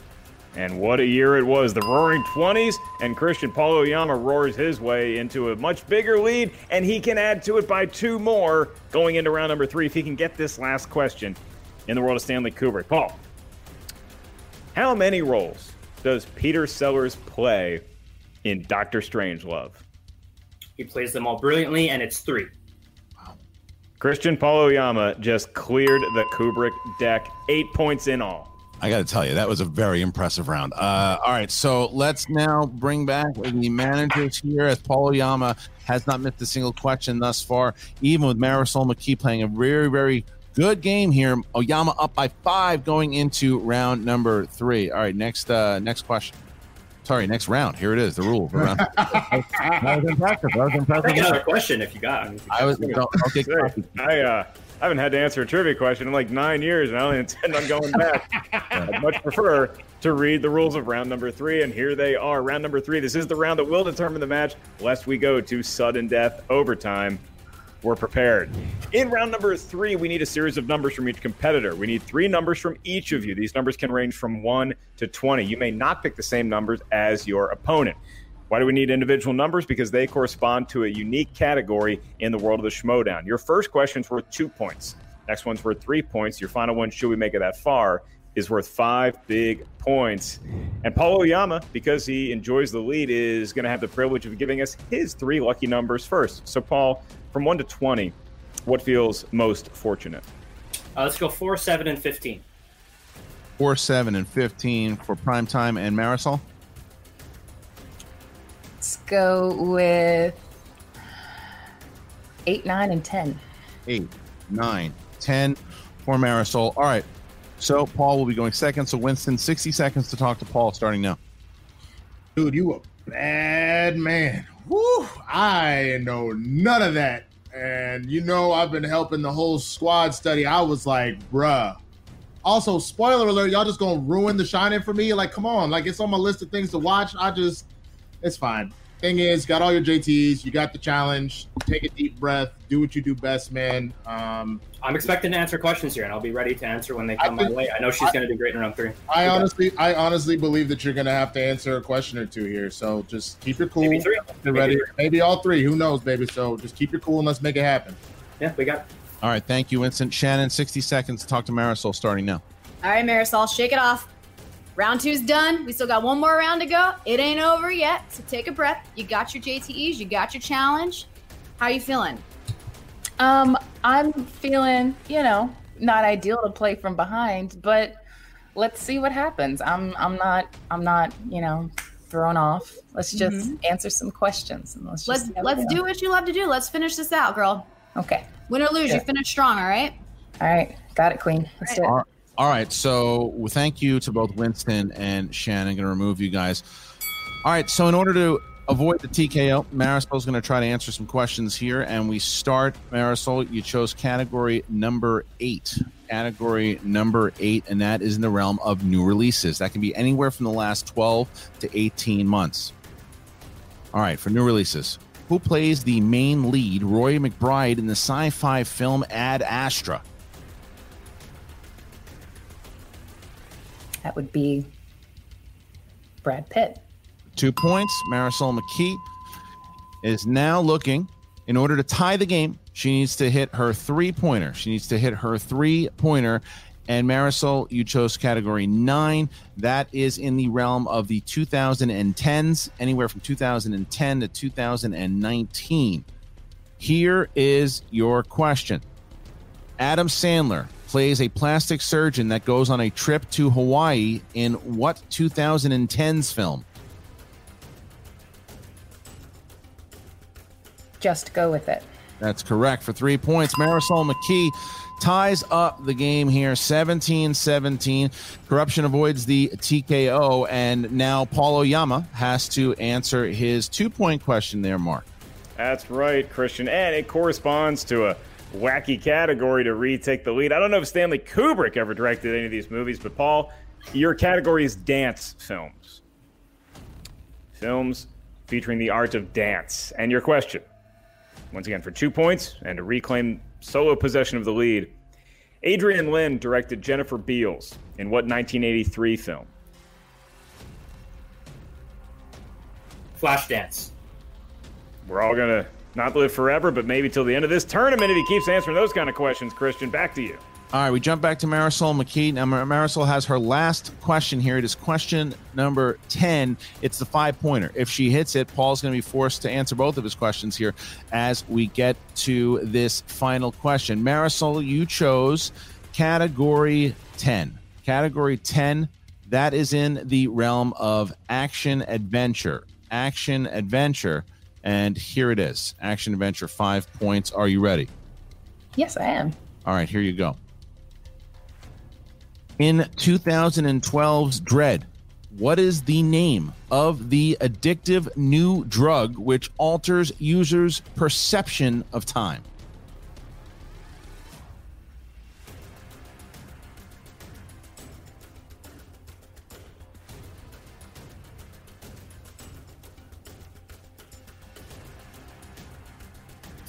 And what a year it was. The roaring 20s, and Christian Paul Oyama roars his way into a much bigger lead, and he can add to it by two more going into round number three if he can get this last question in the world of Stanley Kubrick. Paul, how many roles does Peter Sellers play in Doctor Strangelove? He plays them all brilliantly, and it's three. Christian Paul Oyama just cleared the Kubrick deck, eight points in all. I got to tell you, that was a very impressive round. Uh, all right, so let's now bring back the managers here as Paul Oyama has not missed a single question thus far, even with Marisol McKee playing a very, very good game here. Oyama up by five going into round number three. All right, next uh, next question. Sorry, next round. Here it is. The rule. for round- that was impressive. That was impressive. Take another question if you got. I mean, if you I was got- okay. I uh, I haven't had to answer a trivia question in like nine years, and I only intend on going back. I'd much prefer to read the rules of round number three, and here they are. Round number three. This is the round that will determine the match, lest we go to sudden death overtime. We're prepared. In round number three, we need a series of numbers from each competitor. We need three numbers from each of you. These numbers can range from one to 20. You may not pick the same numbers as your opponent. Why do we need individual numbers? Because they correspond to a unique category in the world of the Schmoedown. Your first question's worth two points. Next one's worth three points. Your final one, should we make it that far, is worth five big points. And Paul Oyama, because he enjoys the lead, is going to have the privilege of giving us his three lucky numbers first. So, Paul, from 1 to 20, what feels most fortunate? Uh, let's go 4, 7, and 15. 4, 7, and 15 for Primetime and Marisol. Let's go with eight, nine, and ten. 8, 9, 10 for Marisol. All right. So Paul will be going second. So Winston, 60 seconds to talk to Paul starting now. Dude, you a bad man. Whew, I know none of that. And you know, I've been helping the whole squad study. I was like, bruh. Also, spoiler alert, y'all just gonna ruin the shining for me. Like, come on, like it's on my list of things to watch. I just it's fine. Thing is, got all your JTs, you got the challenge. Take a deep breath, do what you do best, man. Um, I'm expecting to answer questions here, and I'll be ready to answer when they come my way. I know she's going to do great in round three. I honestly, I honestly believe that you're gonna have to answer a question or two here. So just keep your cool. Maybe three. Get Maybe ready. three. Maybe all three. Who knows, baby? So just keep your cool and let's make it happen. Yeah, we got. All right. Thank you, Winston. Shannon, 60 seconds to talk to Marisol starting now. All right, Marisol, shake it off. Round two's done. We still got one more round to go. It ain't over yet, so take a breath. You got your JTEs, you got your challenge. How are you feeling? Um, I'm feeling, you know, not ideal to play from behind, but let's see what happens. I'm I'm not I'm not, you know, thrown off. Let's just answer some questions and let's just Let's see how we let's do what you love to do. Let's finish this out, girl. Okay. Win or lose, you finish strong, all right? All right, got it, Queen. Let's do it. All right. So thank you to both Winston and Shannon. Going to remove you guys. All right. So in order to avoid the TKO, Marisol's going to try to answer some questions here, and we start. Marisol, you chose category number eight. Category number eight, and that is in the realm of new releases. That can be anywhere from the last 12 to 18 months. All right, for new releases. Who plays the main lead, Roy McBride, in the sci fi film Ad Astra? That would be Brad Pitt. Two points. Marisol McKee is now looking. In order to tie the game, she needs to hit her three pointer. She needs to hit her three pointer. And Marisol, you chose category nine. That is in the realm of the 2010s, anywhere from 2010 to 2019. Here is your question Adam Sandler plays a plastic surgeon that goes on a trip to Hawaii in what 2010s film? Just go with it. That's correct for three points. Marisol McKee ties up the game here 17 17. Corruption avoids the TKO, and now Paul Oyama has to answer his two point question there, Mark. That's right, Christian. And it corresponds to a wacky category to retake the lead. I don't know if Stanley Kubrick ever directed any of these movies, but Paul, your category is dance films. Films featuring the art of dance. And your question, once again, for two points and to reclaim solo possession of the lead. Adrian Lyne directed Jennifer Beals in what 1983 film? Flashdance. We're all going to not live forever, but maybe till the end of this tournament if he keeps answering those kind of questions. Christian, back to you. All right, we jump back to Marisol McKee. Now, Marisol has her last question here. It is question number 10. It's the five pointer. If she hits it, Paul's going to be forced to answer both of his questions here as we get to this final question. Marisol, you chose category 10. Category 10, that is in the realm of action adventure. Action adventure. And here it is action adventure, five points. Are you ready? Yes, I am. All right, here you go. In 2012's Dredd, what is the name of the addictive new drug which alters users' perception of time?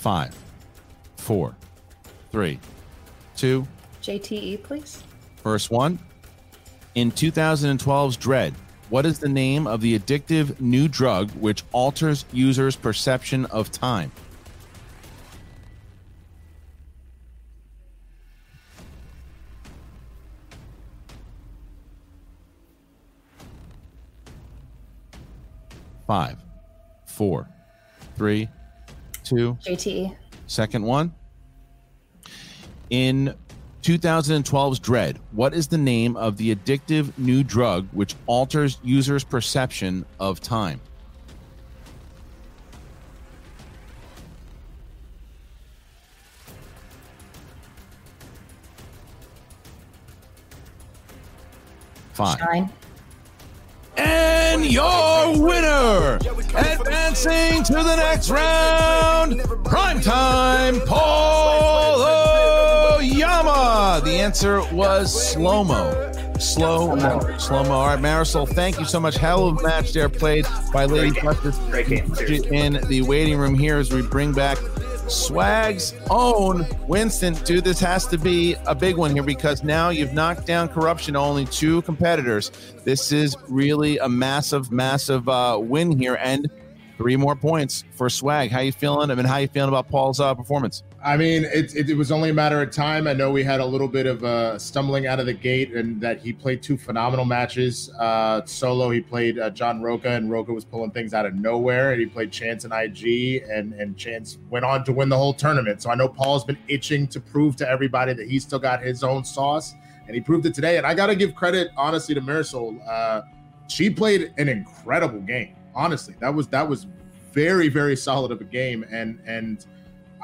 Five, four, three, two, JTE, please. First one. In 2012's Dredd, What is the name of the addictive new drug which alters users' perception of time? Five, four, three, JT. Second one. In 2012's Dredd, what is the name of the addictive new drug which alters users' perception of time? Five. Shine. And your advancing to the next round, primetime Paul Oyama. The answer was slow mo. Slow mo. Slow mo. All right, Marisol, thank you so much. Hell of a match there played by Lady Buster Great game. Seriously. in the waiting room here as we bring back Swag's own Winston. Dude, this has to be a big one here because now you've knocked down corruption to only two competitors. This is really a massive, massive uh, win here, and three more points for Swag. How you feeling? I mean, how you feeling about Paul's uh, performance? I mean, it, it, it was only a matter of time. I know we had a little bit of uh, stumbling out of the gate, and that he played two phenomenal matches. Uh, solo, he played uh, John Rocha, and Rocha was pulling things out of nowhere. And he played Chance and IG, and and Chance went on to win the whole tournament. So I know Paul's been itching to prove to everybody that he's still got his own sauce, and he proved it today. And I got to give credit, honestly, to Marisol. Uh, she played an incredible game. Honestly, that was that was very very solid of a game, and and.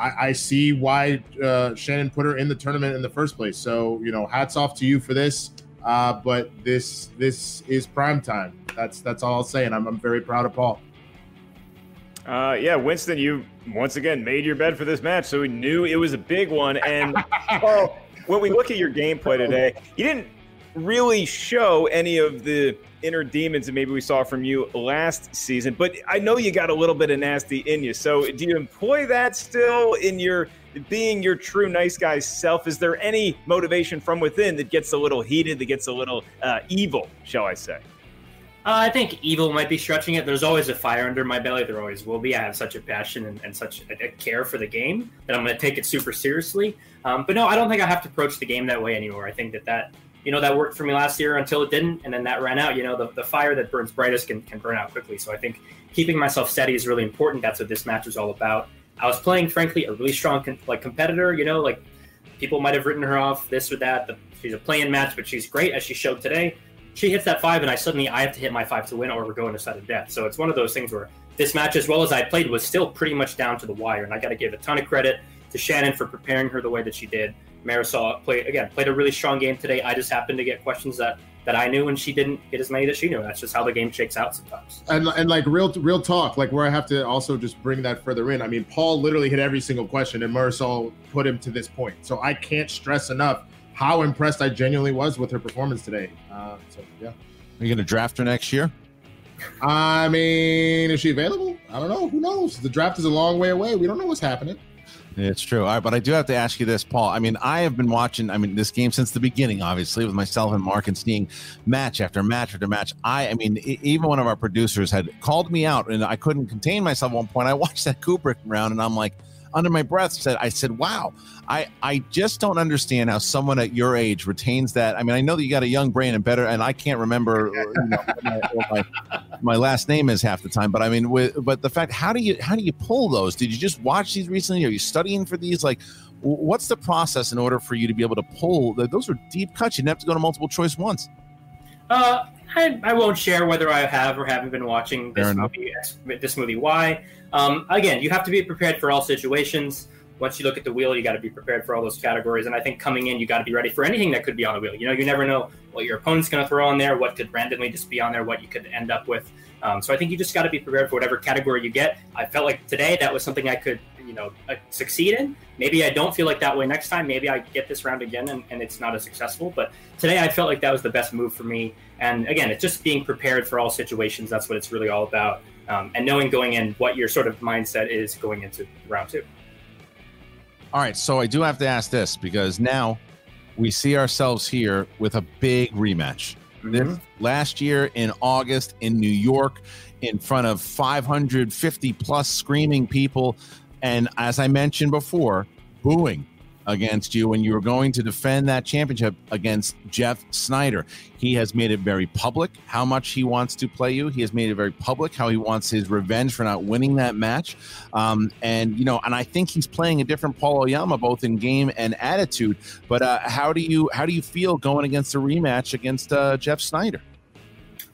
I, I see why uh, Shannon put her in the tournament in the first place. So you know, hats off to you for this. Uh, but this this is prime time. That's that's all I'll say, and I'm, I'm very proud of Paul. Uh, yeah, Winston, you once again made your bed for this match, so we knew it was a big one. And Paul, when we look at your gameplay today, you didn't really show any of the inner demons that maybe we saw from you last season, but I know you got a little bit of nasty in you. So do you employ that still in your being your true nice guy self? Is there any motivation from within that gets a little heated, that gets a little uh, evil, shall I say? Uh, I think evil might be stretching it. There's always a fire under my belly. There always will be. I have such a passion and, and such a, a care for the game that I'm going to take it super seriously. Um, but no, I don't think I have to approach the game that way anymore. I think that that you know that worked for me last year until it didn't, and then that ran out. You know, the, the fire that burns brightest can, can burn out quickly. So I think keeping myself steady is really important. That's what this match was all about. I was playing, frankly, a really strong con- like competitor. You know, like people might have written her off this or that. The, she's a playing match, but she's great as she showed today. She hits that five, and I suddenly I have to hit my five to win, or we're going to sudden death. So it's one of those things where this match, as well as I played, was still pretty much down to the wire, and I got to give a ton of credit to Shannon for preparing her the way that she did. Marisol played again, played a really strong game today. I just happened to get questions that that I knew, and she didn't get as many that she knew. That's just how the game shakes out sometimes. And and like real real talk, like where I have to also just bring that further in. I mean, Paul literally hit every single question, and Marisol put him to this point. So I can't stress enough how impressed I genuinely was with her performance today. Uh, so yeah. Are you going to draft her next year? I mean, is she available? I don't know. Who knows? The draft is a long way away. We don't know what's happening. It's true. All right, but I do have to ask you this, Paul. I mean, I have been watching, I mean, this game since the beginning, obviously, with myself and Mark and seeing match after match after match. I, I mean, even one of our producers had called me out and I couldn't contain myself at one point. I watched that Kubrick round and I'm like, under my breath, said, I said, wow, I, I just don't understand how someone at your age retains that. I mean, I know that you got a young brain and better, and I can't remember you know, what my, what my, my last name is half the time. But I mean, with, but the fact, how do you how do you pull those? Did you just watch these recently? Are you studying for these? Like, what's the process in order for you to be able to pull? Those are deep cuts. You didn't have to go to multiple choice once. Uh, I, I won't share whether I have or haven't been watching Fair this enough. movie. This movie, why? Um, again, you have to be prepared for all situations. Once you look at the wheel, you got to be prepared for all those categories. And I think coming in, you got to be ready for anything that could be on the wheel. You know, you never know what your opponent's going to throw on there, what could randomly just be on there, what you could end up with. Um, so I think you just got to be prepared for whatever category you get. I felt like today that was something I could, you know, uh, succeed in. Maybe I don't feel like that way next time. Maybe I get this round again and, and it's not as successful. But today I felt like that was the best move for me. And again, it's just being prepared for all situations. That's what it's really all about. Um, and knowing going in what your sort of mindset is going into round two. All right, so I do have to ask this because now we see ourselves here with a big rematch. this last year in August in New York in front of 550 plus screaming people. And as I mentioned before, booing against you when you were going to defend that championship against Jeff Sneider. He has made it very public how much he wants to play you. He has made it very public how he wants his revenge for not winning that match. Um, and you know, and I think he's playing a different Paul Oyama both in game and attitude. But uh, how do you how do you feel going against a rematch against uh, Jeff Sneider?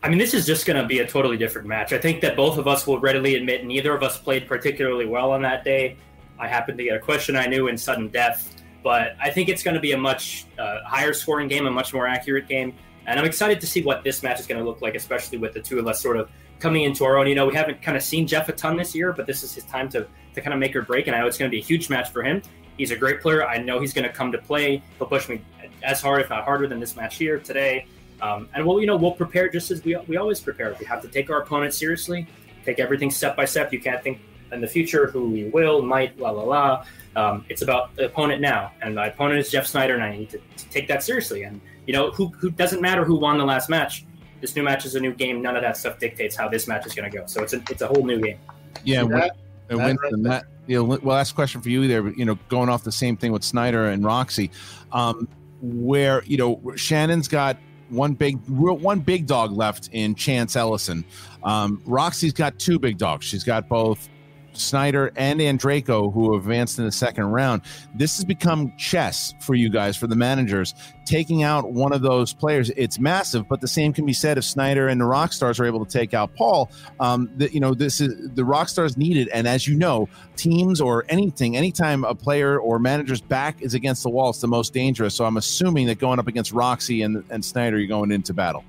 I mean, this is just going to be a totally different match. I think that both of us will readily admit neither of us played particularly well on that day. I happened to get a question I knew in sudden death but I think it's going to be a much uh, higher scoring game, a much more accurate game. And I'm excited to see what this match is going to look like, especially with the two of us sort of coming into our own. You know, we haven't kind of seen Jeff a ton this year, but this is his time to, to kind of make or break. And I know it's going to be a huge match for him. He's a great player. I know he's going to come to play. He'll push me as hard, if not harder, than this match here today. Um, and we'll, you know, we'll prepare just as we, we always prepare. We have to take our opponent seriously, take everything step by step. You can't think in the future who we will, might, la la la. Um, it's about the opponent now, and my opponent is Jeff Sneider, and I need to, to, take that seriously. And you know, who, who doesn't matter who won the last match. This new match is a new game. None of that stuff dictates how this match is going to go. So it's a it's a whole new game. Yeah, that, and Winston, that you know, well, last question for you there. You know, going off the same thing with Sneider and Roxy, um, where you know Shannon's got one big one big dog left in Chance Ellison. Um, Roxy's got two big dogs. She's got both Sneider and Andreyko, who advanced in the second round. This has become chess for you guys, for the managers. Taking out one of those players, it's massive. But the same can be said if Sneider and the Rockstars are able to take out Paul. Um, that you know, this is the Rockstars needed, and as you know, teams or anything, anytime a player or manager's back is against the wall, it's the most dangerous. So I'm assuming that going up against Roxy and, and Sneider, you're going into battle.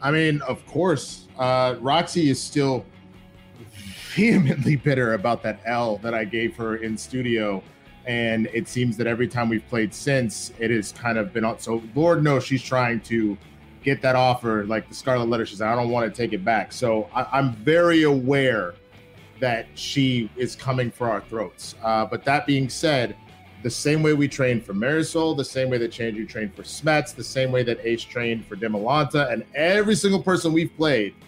I mean, of course, uh, Roxy is still vehemently bitter about that L that I gave her in studio. And it seems that every time we've played since, it has kind of been on. So Lord knows she's trying to get that offer, like the Scarlet Letter. She's like, I don't want to take it back. So I, am very aware that she is coming for our throats. Uh, but that being said, the same way we trained for Marisol, the same way that you trained for Smets, the same way that Ace trained for Demolanta, and every single person we've played –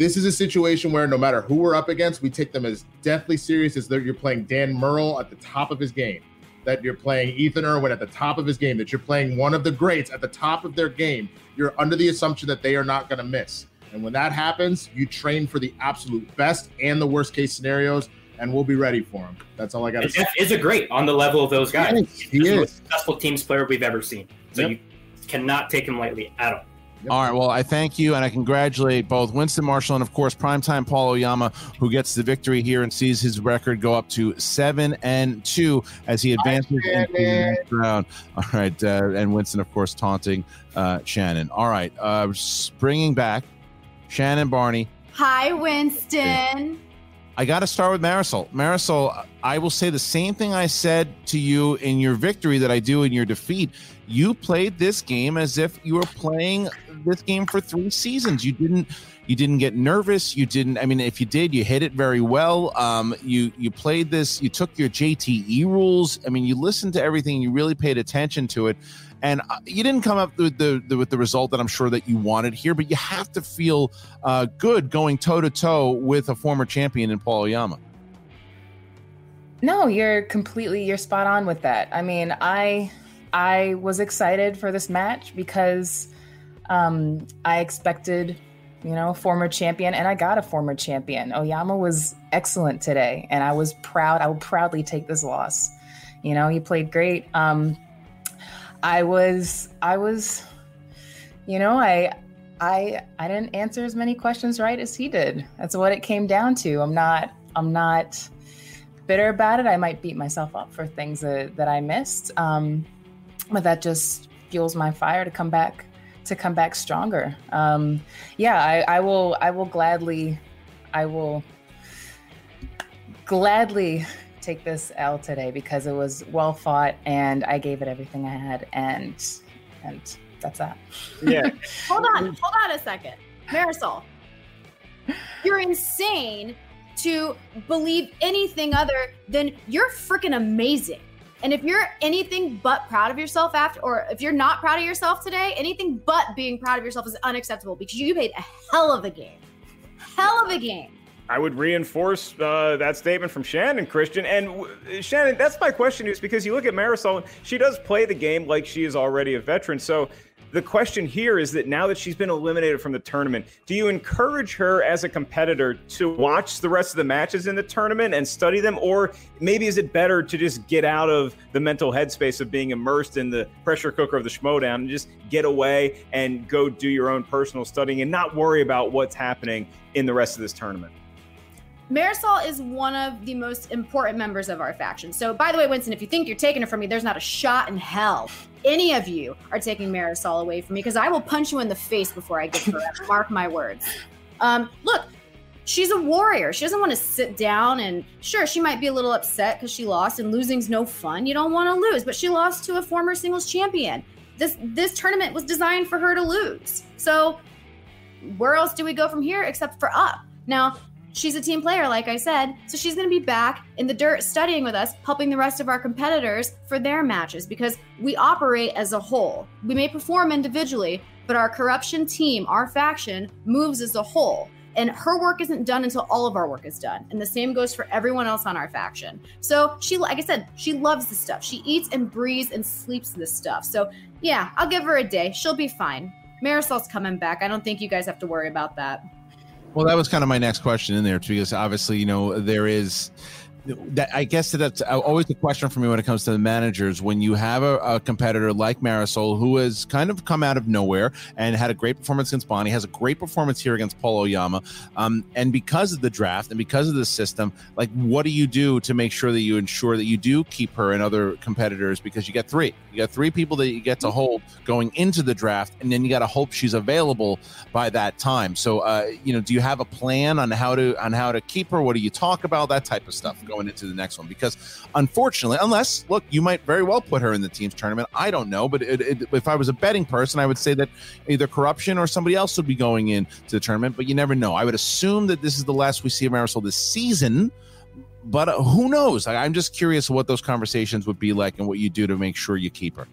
this is a situation where no matter who we're up against, we take them as deathly serious as though you're playing Dan Murrell at the top of his game, that you're playing Ethan Erwin at the top of his game, that you're playing one of the greats at the top of their game. You're under the assumption that they are not going to miss. And when that happens, you train for the absolute best and the worst case scenarios, and we'll be ready for them. That's all I got to say. Is a great on the level of those guys. He is. the most successful teams player we've ever seen. So yep. you cannot take him lightly at all. Yep. All right. Well, I thank you and I congratulate both Winston Marshall and, of course, primetime Paul Oyama, who gets the victory here and sees his record go up to seven and two as he advances into the next round. All right. Uh, and Winston, of course, taunting uh, Shannon. All right. Uh, bringing back Shannon Barney. Hi, Winston. I got to start with Marisol. Marisol, I will say the same thing I said to you in your victory that I do in your defeat. You played this game as if you were playing this game for three seasons. You didn't you didn't get nervous. You didn't. I mean, if you did, you hit it very well. Um, you you played this. You took your JTE rules. I mean, you listened to everything. You really paid attention to it, and uh, you didn't come up with the, the with the result that I'm sure that you wanted here. But you have to feel uh, good going toe to toe with a former champion in Paul Oyama. No, you're completely you're spot on with that. I mean, I I was excited for this match because um, I expected, you know, former champion, and I got a former champion. Oyama was excellent today, and I was proud. I will proudly take this loss. You know, he played great. Um, I was, I was, you know, I, I, I didn't answer as many questions right as he did. That's what it came down to. I'm not, I'm not bitter about it. I might beat myself up for things that, that I missed, um, but that just fuels my fire to come back to come back stronger. Um, yeah, I, I will. I will gladly. I will gladly take this L today because it was well fought and I gave it everything I had and and that's that. Yeah. hold on, hold on a second. Marisol. You're insane to believe anything other than you're freaking amazing. And if you're anything but proud of yourself after, or if you're not proud of yourself today, anything but being proud of yourself is unacceptable because you played a hell of a game. Hell of a game. I would reinforce uh, that statement from Shannon, Christian. And w- Shannon, that's my question is because you look at Marisol, she does play the game like she is already a veteran. So the question here is that now that she's been eliminated from the tournament, do you encourage her as a competitor to watch the rest of the matches in the tournament and study them? Or maybe is it better to just get out of the mental headspace of being immersed in the pressure cooker of the schmoedown and just get away and go do your own personal studying and not worry about what's happening in the rest of this tournament? Marisol is one of the most important members of our faction. So, by the way, Winston, if you think you're taking her from me, there's not a shot in hell any of you are taking Marisol away from me because I will punch you in the face before I get her. Mark my words. Um, look, she's a warrior. She doesn't want to sit down and sure, she might be a little upset because she lost and losing's no fun. You don't want to lose, but she lost to a former singles champion. This this tournament was designed for her to lose. So where else do we go from here except for up? Now, she's a team player, like I said, so she's going to be back in the dirt studying with us, helping the rest of our competitors for their matches because we operate as a whole. We may perform individually, but our corruption team, our faction, moves as a whole. And her work isn't done until all of our work is done. And the same goes for everyone else on our faction. So she, like I said, she loves this stuff. She eats and breathes and sleeps this stuff. So yeah, I'll give her a day. She'll be fine. Marisol's coming back. I don't think you guys have to worry about that. Well, that was kind of my next question in there too, because obviously, you know, there is that I guess that's always the question for me when it comes to the managers. When you have a, a, competitor like Marisol, who has kind of come out of nowhere and had a great performance against Bonnie, has a great performance here against Paul Oyama, um, and because of the draft and because of the system, like what do you do to make sure that you ensure that you do keep her and other competitors? Because you get three, you got three people that you get to hold going into the draft, and then you got to hope she's available by that time. So, uh, you know, do you have a plan on how to on how to keep her? What do you talk about? That type of stuff going into the next one. Because unfortunately unless look you might very well put her in the team's tournament. I don't know but it, it, if i was a betting person i would say that either corruption or somebody else would be going in to the tournament but you never know. I would assume that this is the last we see of marisol this season but uh, who knows? I, i'm just curious what those conversations would be like and what you do to make sure you keep her.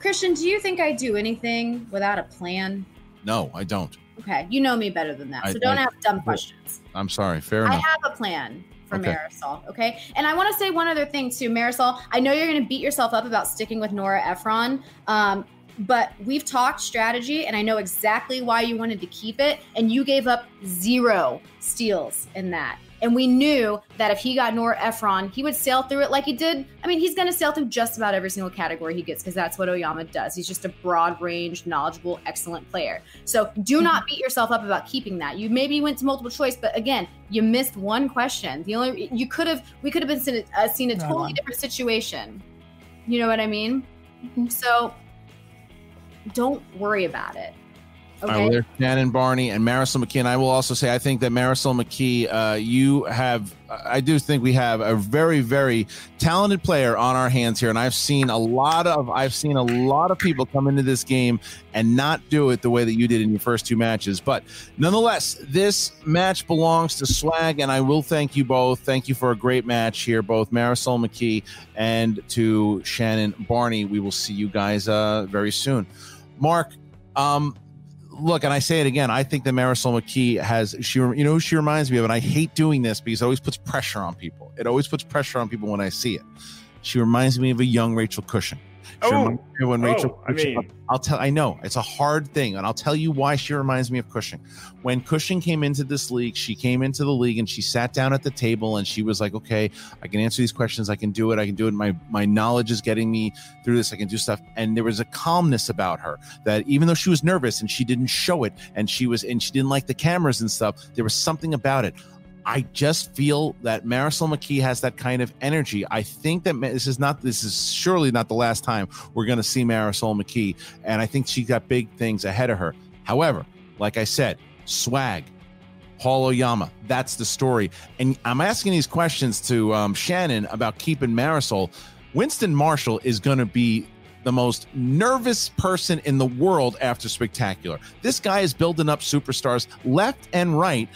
Christian do you think i do anything without a plan? No i don't. Okay you know me better than that so I, don't I, have dumb questions. I'm sorry fair enough. i have a plan for okay. Marisol. Okay. And I want to say one other thing too, Marisol. I know you're going to beat yourself up about sticking with Nora Ephron. Um, but we've talked strategy and I know exactly why you wanted to keep it. And you gave up zero steals in that. And we knew that if he got Nora Ephron, he would sail through it like he did. I mean, he's going to sail through just about every single category he gets because that's what Oyama does. He's just a broad range, knowledgeable, excellent player. So do mm-hmm. not beat yourself up about keeping that. You maybe went to multiple choice, but again, you missed one question. The only you could have we could have been seen a, uh, seen a totally different situation. You know what I mean? Mm-hmm. So don't worry about it. Okay. Right, well, Shannon Barney and Marisol McKee. And I will also say, I think that Marisol McKee, uh, you have, I do think we have a very, very talented player on our hands here. And I've seen a lot of, I've seen a lot of people come into this game and not do it the way that you did in your first two matches. But nonetheless, this match belongs to Swag. And I will thank you both. Thank you for a great match here, both Marisol McKee and to Shannon Barney. We will see you guys uh, very soon. Mark, um, look, and I say it again, I think that Marisol McKee has she you know she reminds me of, and I hate doing this because it always puts pressure on people. It always puts pressure on people when I see it. She reminds me of a young Rachel Cushing. Oh, when Rachel, oh, I mean, I'll tell. I know it's a hard thing, and I'll tell you why she reminds me of Cushing. When Cushing came into this league, she came into the league and she sat down at the table and she was like, "Okay, I can answer these questions. I can do it. I can do it. My my knowledge is getting me through this. I can do stuff." And there was a calmness about her that even though she was nervous and she didn't show it, and she was and she didn't like the cameras and stuff, there was something about it. I just feel that Marisol McKee has that kind of energy. I think that this is not, this is surely not the last time we're going to see Marisol McKee. And I think she got big things ahead of her. However, like I said, swag, Paul Oyama, that's the story. And I'm asking these questions to um, Shannon about keeping Marisol. Winston Marshall is going to be the most nervous person in the world after spectacular. This guy is building up superstars left and right.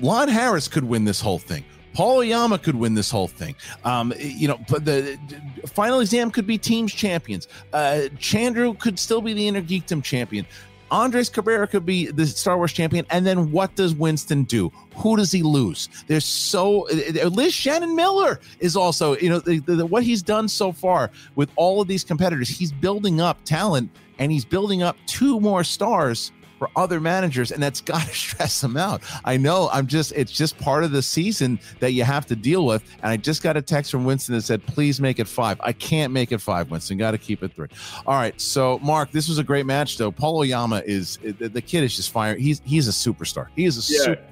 Lon Harris could win this whole thing. Paul Oyama could win this whole thing. Um, you know, but the final exam could be teams champions. Uh, Chandru could still be the Inner Geekdom champion. Andres Cabrera could be the Star Wars champion. And then what does Winston do? Who does he lose? There's so Liz Shannon Miller is also, you know, the, the, what he's done so far with all of these competitors. He's building up talent and he's building up two more stars for other managers, and that's got to stress them out. I know I'm just, it's just part of the season that you have to deal with. And I just got a text from Winston that said, please make it five. I can't make it five, Winston. Got to keep it three. All right. So, Mark, this was a great match, though. Paul Oyama is, the kid is just fire. He's, he's a superstar. He is a yeah. super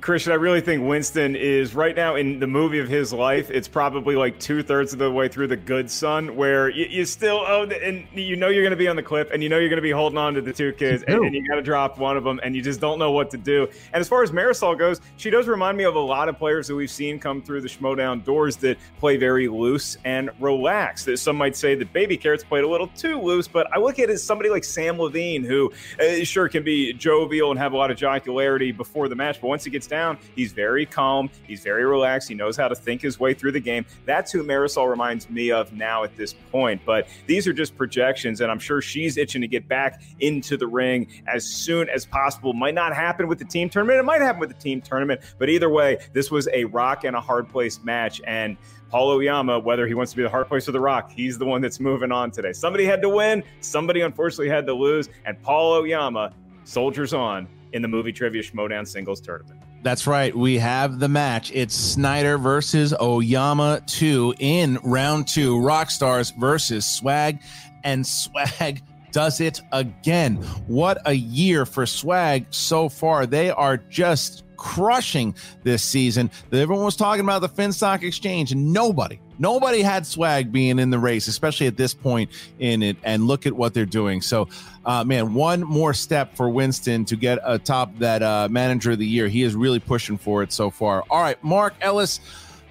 Christian, I really think Winston is right now in the movie of his life. It's probably like two thirds of the way through The Good Son, where you, you still oh, and you know you're going to be on the cliff, and you know you're going to be holding on to the two kids, and, and, you got to drop one of them, and you just don't know what to do. And as far as Marisol goes, she does remind me of a lot of players that we've seen come through the Schmoedown doors that play very loose and relaxed. That some might say that Baby Carrots played a little too loose, but I look at it as somebody like Samm Levine, who uh, sure can be jovial and have a lot of jocularity before the match, but once he gets down, he's very calm, he's very relaxed, he knows how to think his way through the game. That's who Marisol reminds me of now at this point. But these are just projections, and I'm sure she's itching to get back into the ring as soon as possible. Might not happen with the team tournament, it might happen with the team tournament, but either way, this was a rock and a hard place match. And Paul Oyama, whether he wants to be the hard place or the rock, he's the one that's moving on today. Somebody had to win, somebody unfortunately had to lose, and Paul Oyama soldiers on in the movie trivia Schmoedown singles tournament. That's right. We have the match. It's Sneider versus Oyama 2 in round two. Rockstars versus Swag, and Swag does it again. What a year for Swag so far. They are just crushing this season. Everyone was talking about the Finstock Exchange, and nobody, nobody had swag being in the race, especially at this point in it. And look at what they're doing. So, uh, man, one more step for Winston to get atop that uh, manager of the year. He is really pushing for it so far. All right, Mark Ellis,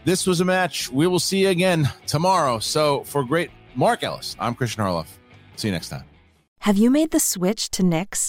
this was a match. We will see you again tomorrow. So, for great Mark Ellis, I'm Christian Harloff. See you next time. Have you made the switch to Knix?